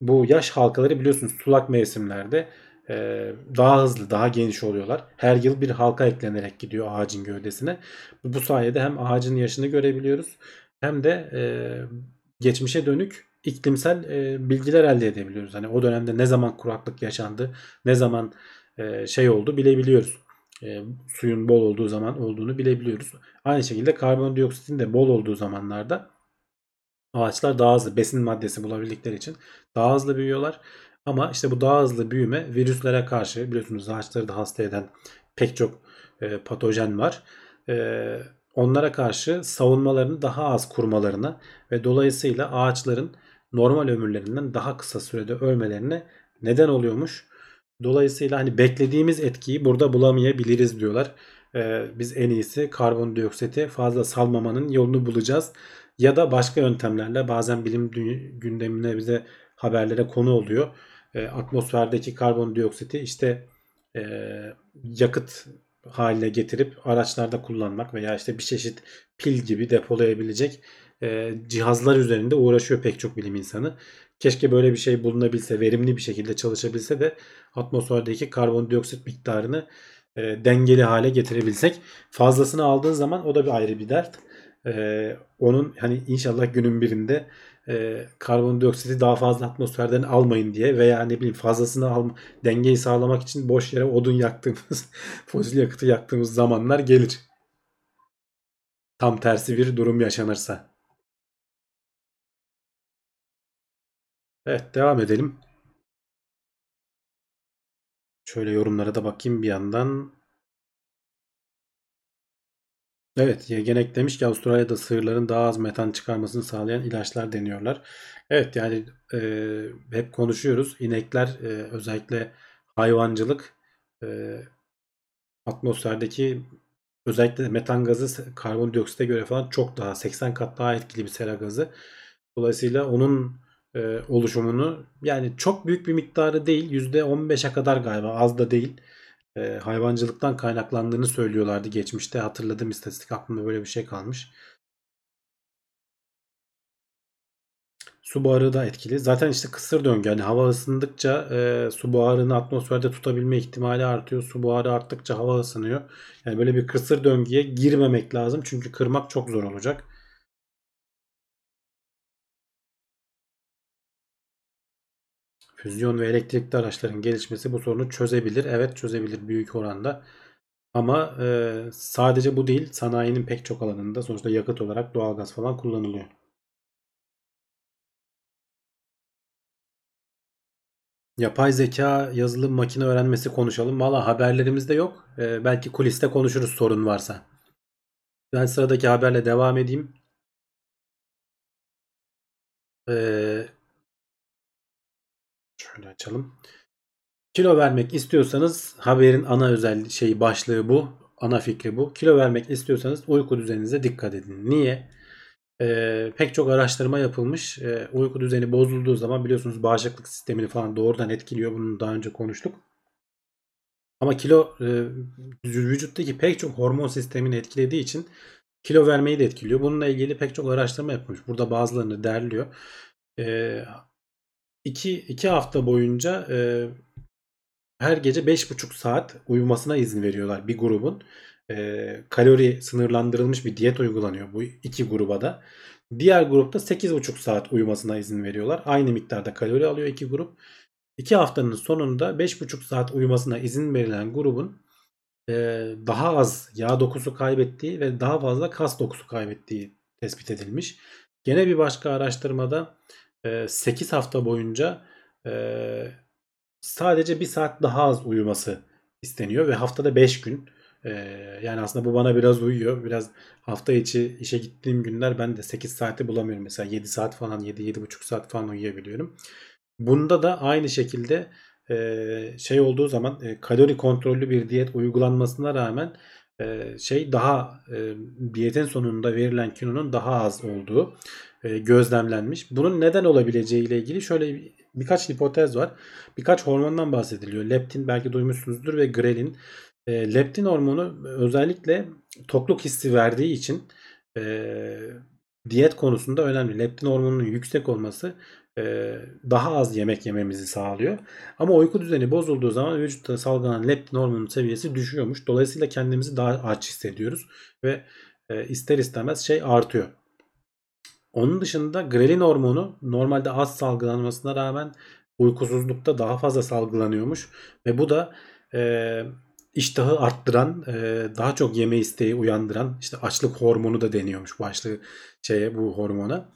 bu yaş halkaları biliyorsunuz sulak mevsimlerde e, daha hızlı, daha geniş oluyorlar. Her yıl bir halka eklenerek gidiyor ağacın gövdesine. Bu sayede hem ağacın yaşını görebiliyoruz hem de e, geçmişe dönük iklimsel e, bilgiler elde edebiliyoruz. Hani o dönemde ne zaman kuraklık yaşandı, ne zaman e, şey oldu bilebiliyoruz. E, suyun bol olduğu zaman olduğunu bilebiliyoruz. Aynı şekilde karbondioksitin de bol olduğu zamanlarda ağaçlar daha hızlı besin maddesi bulabildikleri için daha hızlı büyüyorlar. Ama işte bu daha hızlı büyüme virüslere karşı biliyorsunuz ağaçları da hasta eden pek çok e, patojen var. E, onlara karşı savunmalarını daha az kurmalarına ve dolayısıyla ağaçların normal ömürlerinden daha kısa sürede ölmelerine neden oluyormuş. Dolayısıyla hani beklediğimiz etkiyi burada bulamayabiliriz diyorlar. Ee, biz en iyisi karbondioksiti fazla salmamanın yolunu bulacağız. Ya da başka yöntemlerle bazen bilim gündemine bize haberlere konu oluyor. Ee, atmosferdeki karbondioksiti işte e, yakıt haline getirip araçlarda kullanmak veya işte bir çeşit pil gibi depolayabilecek e, cihazlar üzerinde uğraşıyor pek çok bilim insanı. Keşke böyle bir şey bulunabilse, verimli bir şekilde çalışabilse de atmosferdeki karbondioksit miktarını e, dengeli hale getirebilsek. Fazlasını aldığın zaman o da bir ayrı bir dert. E, onun hani inşallah günün birinde e, karbondioksiti daha fazla atmosferden almayın diye veya ne bileyim fazlasını alma, dengeyi sağlamak için boş yere odun yaktığımız, <laughs> fosil yakıtı yaktığımız zamanlar gelir. Tam tersi bir durum yaşanırsa. Evet devam edelim. Şöyle yorumlara da bakayım bir yandan. Evet, Yegenek demiş ki Avustralya'da sığırların daha az metan çıkarmasını sağlayan ilaçlar deniyorlar. Evet yani e, hep konuşuyoruz. İnekler e, özellikle hayvancılık e, atmosferdeki özellikle metan gazı karbondioksite göre falan çok daha 80 kat daha etkili bir sera gazı. Dolayısıyla onun e, oluşumunu yani çok büyük bir miktarı değil %15'e kadar galiba az da değil e, hayvancılıktan kaynaklandığını söylüyorlardı geçmişte. Hatırladığım istatistik aklımda böyle bir şey kalmış. Su buharı da etkili. Zaten işte kısır döngü. Yani hava ısındıkça e, su buharını atmosferde tutabilme ihtimali artıyor. Su buharı arttıkça hava ısınıyor. Yani böyle bir kısır döngüye girmemek lazım. Çünkü kırmak çok zor olacak. Füzyon ve elektrikli araçların gelişmesi bu sorunu çözebilir. Evet çözebilir büyük oranda. Ama e, sadece bu değil sanayinin pek çok alanında sonuçta yakıt olarak doğalgaz falan kullanılıyor. Yapay zeka, yazılım, makine öğrenmesi konuşalım. Valla haberlerimizde yok. E, belki kuliste konuşuruz sorun varsa. Ben sıradaki haberle devam edeyim. Ee, Şöyle açalım. Kilo vermek istiyorsanız haberin ana özel şey başlığı bu. Ana fikri bu. Kilo vermek istiyorsanız uyku düzeninize dikkat edin. Niye? Ee, pek çok araştırma yapılmış. Ee, uyku düzeni bozulduğu zaman biliyorsunuz bağışıklık sistemini falan doğrudan etkiliyor. Bunu daha önce konuştuk. Ama kilo e, vücuttaki pek çok hormon sistemini etkilediği için kilo vermeyi de etkiliyor. Bununla ilgili pek çok araştırma yapılmış. Burada bazılarını derliyor. Ee, 2, 2 hafta boyunca e, her gece 5,5 saat uyumasına izin veriyorlar bir grubun. E, kalori sınırlandırılmış bir diyet uygulanıyor bu iki gruba da. Diğer grupta 8,5 saat uyumasına izin veriyorlar. Aynı miktarda kalori alıyor iki grup. 2 haftanın sonunda 5,5 saat uyumasına izin verilen grubun e, daha az yağ dokusu kaybettiği ve daha fazla kas dokusu kaybettiği tespit edilmiş. Gene bir başka araştırmada 8 hafta boyunca sadece bir saat daha az uyuması isteniyor ve haftada 5 gün yani aslında bu bana biraz uyuyor. Biraz hafta içi işe gittiğim günler ben de 8 saati bulamıyorum. Mesela 7 saat falan 7-7,5 saat falan uyuyabiliyorum. Bunda da aynı şekilde şey olduğu zaman kalori kontrollü bir diyet uygulanmasına rağmen şey daha diyetin sonunda verilen kilonun daha az olduğu gözlemlenmiş. Bunun neden olabileceği ile ilgili şöyle birkaç hipotez var. Birkaç hormondan bahsediliyor. Leptin belki duymuşsunuzdur ve grelin. E, leptin hormonu özellikle tokluk hissi verdiği için e, diyet konusunda önemli. Leptin hormonunun yüksek olması daha az yemek yememizi sağlıyor. Ama uyku düzeni bozulduğu zaman vücutta salgılanan leptin hormonunun seviyesi düşüyormuş. Dolayısıyla kendimizi daha aç hissediyoruz ve ister istemez şey artıyor. Onun dışında grelin hormonu normalde az salgılanmasına rağmen uykusuzlukta daha fazla salgılanıyormuş. Ve bu da e, iştahı arttıran, e, daha çok yeme isteği uyandıran işte açlık hormonu da deniyormuş başlığı şeye bu hormona.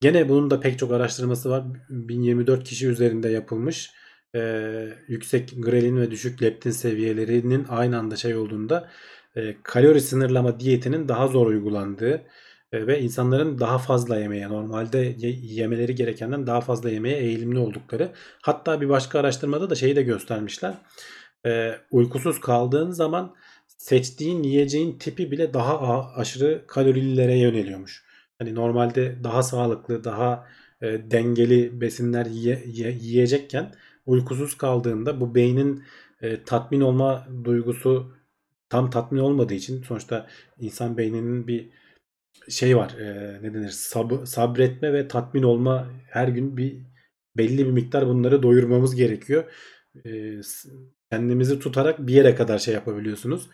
Gene bunun da pek çok araştırması var. 1024 kişi üzerinde yapılmış. Ee, yüksek grelin ve düşük leptin seviyelerinin aynı anda şey olduğunda e, kalori sınırlama diyetinin daha zor uygulandığı e, ve insanların daha fazla yemeye normalde ye- yemeleri gerekenden daha fazla yemeye eğilimli oldukları. Hatta bir başka araştırmada da şeyi de göstermişler. E, uykusuz kaldığın zaman seçtiğin yiyeceğin tipi bile daha aşırı kalorililere yöneliyormuş. Hani normalde daha sağlıklı, daha e, dengeli besinler yiye- ye- yiyecekken uykusuz kaldığında bu beynin e, tatmin olma duygusu tam tatmin olmadığı için sonuçta insan beyninin bir şey var e, ne denir sab- sabretme ve tatmin olma her gün bir belli bir miktar bunları doyurmamız gerekiyor. E, kendimizi tutarak bir yere kadar şey yapabiliyorsunuz.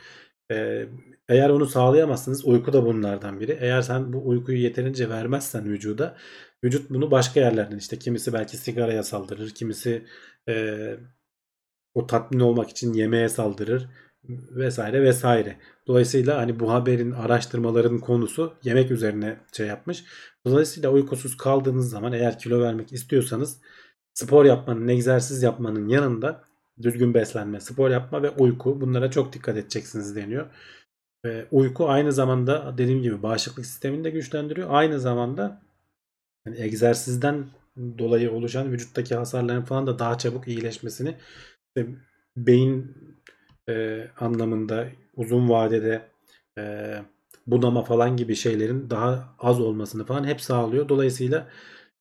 E, eğer onu sağlayamazsınız uyku da bunlardan biri. Eğer sen bu uykuyu yeterince vermezsen vücuda vücut bunu başka yerlerden işte kimisi belki sigaraya saldırır, kimisi e, o tatmin olmak için yemeğe saldırır vesaire vesaire. Dolayısıyla hani bu haberin araştırmaların konusu yemek üzerine şey yapmış. Dolayısıyla uykusuz kaldığınız zaman eğer kilo vermek istiyorsanız spor yapmanın, egzersiz yapmanın yanında düzgün beslenme, spor yapma ve uyku bunlara çok dikkat edeceksiniz deniyor. Ve uyku aynı zamanda dediğim gibi bağışıklık sistemini de güçlendiriyor. Aynı zamanda yani egzersizden dolayı oluşan vücuttaki hasarların falan da daha çabuk iyileşmesini işte beyin e, anlamında uzun vadede e, bunama falan gibi şeylerin daha az olmasını falan hep sağlıyor. Dolayısıyla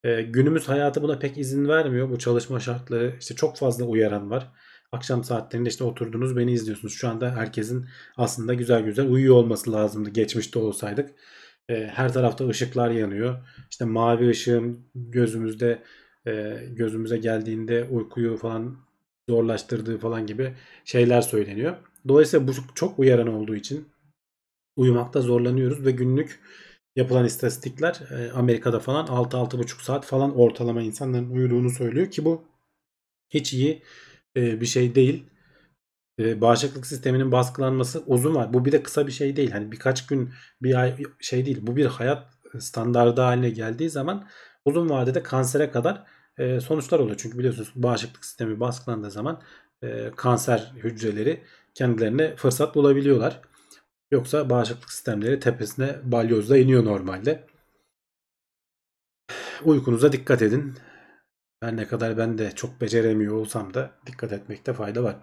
e, günümüz hayatı buna pek izin vermiyor. Bu çalışma şartları işte çok fazla uyaran var. Akşam saatlerinde işte oturdunuz beni izliyorsunuz. Şu anda herkesin aslında güzel güzel uyuyor olması lazımdı geçmişte olsaydık. E, her tarafta ışıklar yanıyor. İşte mavi ışığın gözümüzde e, gözümüze geldiğinde uykuyu falan zorlaştırdığı falan gibi şeyler söyleniyor. Dolayısıyla bu çok uyaran olduğu için uyumakta zorlanıyoruz ve günlük yapılan istatistikler e, Amerika'da falan 6-6,5 saat falan ortalama insanların uyuduğunu söylüyor ki bu hiç iyi e, bir şey değil. E, bağışıklık sisteminin baskılanması uzun var. Bu bir de kısa bir şey değil. Hani birkaç gün bir ay şey değil. Bu bir hayat standardı haline geldiği zaman uzun vadede kansere kadar e, sonuçlar oluyor. Çünkü biliyorsunuz bağışıklık sistemi baskılandığı zaman e, kanser hücreleri kendilerine fırsat bulabiliyorlar. Yoksa bağışıklık sistemleri tepesine balyozla iniyor normalde. Uykunuza dikkat edin. Her ne kadar ben de çok beceremiyor olsam da dikkat etmekte fayda var.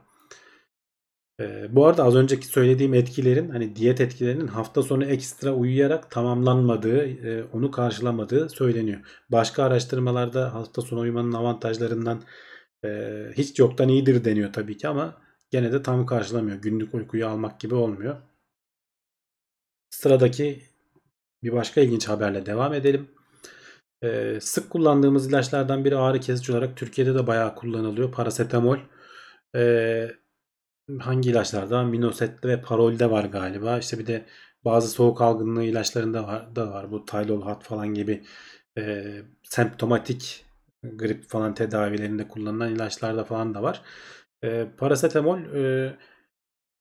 Ee, bu arada az önceki söylediğim etkilerin hani diyet etkilerinin hafta sonu ekstra uyuyarak tamamlanmadığı, e, onu karşılamadığı söyleniyor. Başka araştırmalarda hafta sonu uyumanın avantajlarından e, hiç yoktan iyidir deniyor tabii ki ama gene de tam karşılamıyor. Günlük uykuyu almak gibi olmuyor. Sıradaki bir başka ilginç haberle devam edelim. Ee, sık kullandığımız ilaçlardan biri ağrı kesici olarak Türkiye'de de bayağı kullanılıyor. Parasetamol. Ee, hangi ilaçlarda? Minoset'te ve Parol'de var galiba. İşte bir de bazı soğuk algınlığı ilaçlarında var, da var. Bu Tylenol falan gibi e, semptomatik grip falan tedavilerinde kullanılan ilaçlarda falan da var. E, parasetamol e,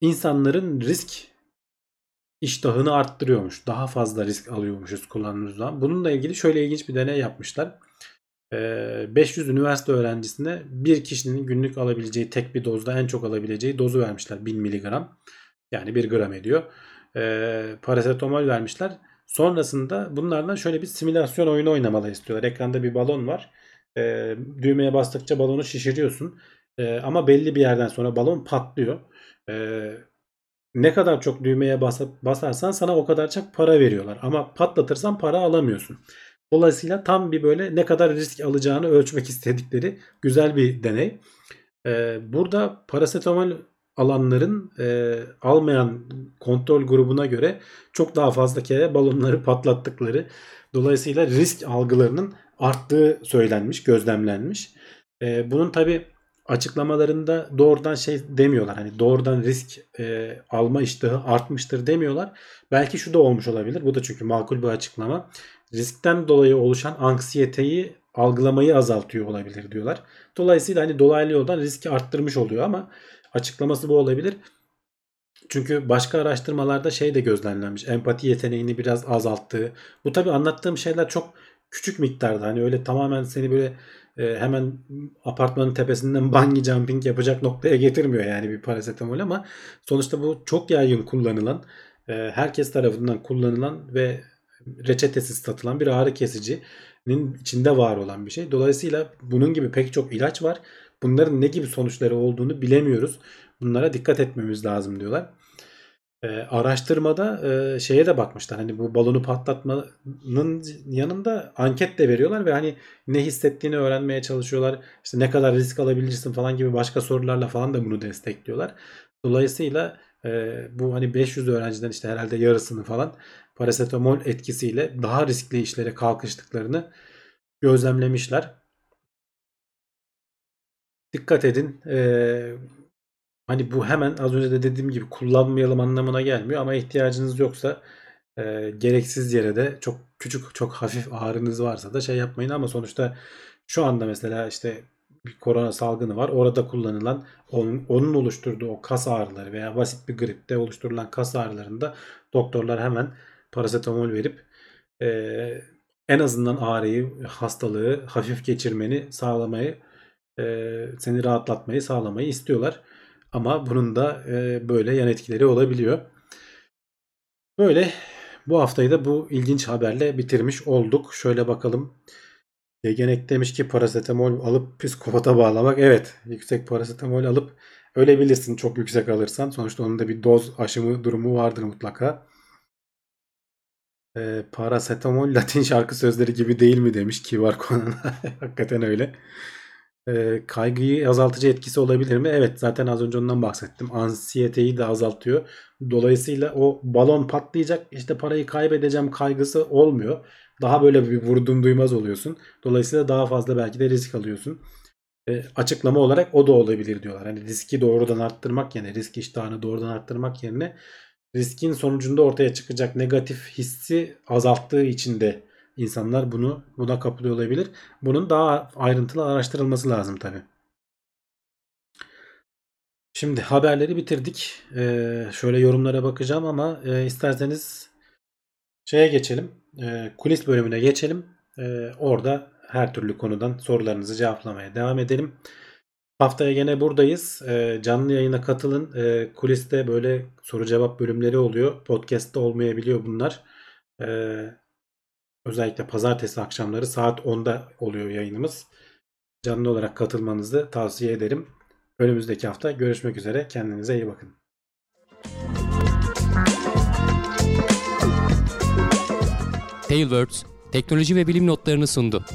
insanların risk iştahını arttırıyormuş. Daha fazla risk alıyormuşuz kullandığımız zaman. Bununla ilgili şöyle ilginç bir deney yapmışlar. 500 üniversite öğrencisine bir kişinin günlük alabileceği tek bir dozda en çok alabileceği dozu vermişler. 1000 miligram. Yani 1 gram ediyor. Parasetamol vermişler. Sonrasında bunlardan şöyle bir simülasyon oyunu oynamaları istiyorlar. Ekranda bir balon var. Düğmeye bastıkça balonu şişiriyorsun. Ama belli bir yerden sonra balon patlıyor ne kadar çok düğmeye basarsan sana o kadar çok para veriyorlar. Ama patlatırsan para alamıyorsun. Dolayısıyla tam bir böyle ne kadar risk alacağını ölçmek istedikleri güzel bir deney. Ee, burada parasetamol alanların e, almayan kontrol grubuna göre çok daha fazla kere balonları <laughs> patlattıkları dolayısıyla risk algılarının arttığı söylenmiş, gözlemlenmiş. E, bunun tabi açıklamalarında doğrudan şey demiyorlar. Hani doğrudan risk e, alma iştahı artmıştır demiyorlar. Belki şu da olmuş olabilir. Bu da çünkü makul bir açıklama. Riskten dolayı oluşan anksiyeteyi algılamayı azaltıyor olabilir diyorlar. Dolayısıyla hani dolaylı yoldan riski arttırmış oluyor ama açıklaması bu olabilir. Çünkü başka araştırmalarda şey de gözlemlenmiş. Empati yeteneğini biraz azalttığı. Bu tabi anlattığım şeyler çok küçük miktarda hani öyle tamamen seni böyle e, hemen apartmanın tepesinden <laughs> bungee jumping yapacak noktaya getirmiyor yani bir parasetamol ama sonuçta bu çok yaygın kullanılan e, herkes tarafından kullanılan ve reçetesiz satılan bir ağrı kesicinin içinde var olan bir şey. Dolayısıyla bunun gibi pek çok ilaç var. Bunların ne gibi sonuçları olduğunu bilemiyoruz. Bunlara dikkat etmemiz lazım diyorlar. E, araştırmada e, şeye de bakmışlar. Hani bu balonu patlatmanın yanında anket de veriyorlar ve hani ne hissettiğini öğrenmeye çalışıyorlar. İşte ne kadar risk alabilirsin falan gibi başka sorularla falan da bunu destekliyorlar. Dolayısıyla e, bu hani 500 öğrenciden işte herhalde yarısını falan parasetamol etkisiyle daha riskli işlere kalkıştıklarını gözlemlemişler. Dikkat edin. Ee, hani bu hemen az önce de dediğim gibi kullanmayalım anlamına gelmiyor ama ihtiyacınız yoksa e, gereksiz yere de çok küçük çok hafif ağrınız varsa da şey yapmayın ama sonuçta şu anda mesela işte bir korona salgını var. Orada kullanılan onun, onun oluşturduğu o kas ağrıları veya basit bir gripte oluşturulan kas ağrılarında doktorlar hemen parasetamol verip e, en azından ağrıyı, hastalığı hafif geçirmeni sağlamayı, e, seni rahatlatmayı sağlamayı istiyorlar. Ama bunun da e, böyle yan etkileri olabiliyor. Böyle bu haftayı da bu ilginç haberle bitirmiş olduk. Şöyle bakalım. Yegenek demiş ki parasetamol alıp psikopata bağlamak. Evet yüksek parasetamol alıp ölebilirsin çok yüksek alırsan. Sonuçta onun da bir doz aşımı durumu vardır mutlaka. E, parasetamol Latin şarkı sözleri gibi değil mi demiş ki var Conan. <laughs> Hakikaten öyle. E, kaygıyı azaltıcı etkisi olabilir mi? Evet zaten az önce ondan bahsettim. Ansiyeteyi de azaltıyor. Dolayısıyla o balon patlayacak işte parayı kaybedeceğim kaygısı olmuyor. Daha böyle bir vurdum duymaz oluyorsun. Dolayısıyla daha fazla belki de risk alıyorsun. E, açıklama olarak o da olabilir diyorlar. Hani riski doğrudan arttırmak yerine risk iştahını doğrudan arttırmak yerine riskin sonucunda ortaya çıkacak negatif hissi azalttığı için de insanlar bunu buna kapılıyor olabilir. Bunun daha ayrıntılı araştırılması lazım tabi. Şimdi haberleri bitirdik. Ee, şöyle yorumlara bakacağım ama e, isterseniz şeye geçelim. E, kulis bölümüne geçelim. E, orada her türlü konudan sorularınızı cevaplamaya devam edelim. Haftaya gene buradayız. E, canlı yayına katılın. E, kuliste böyle soru cevap bölümleri oluyor. Podcast'ta olmayabiliyor bunlar. E, özellikle pazartesi akşamları saat 10'da oluyor yayınımız. Canlı olarak katılmanızı tavsiye ederim. Önümüzdeki hafta görüşmek üzere. Kendinize iyi bakın. Tailwords teknoloji ve bilim notlarını sundu.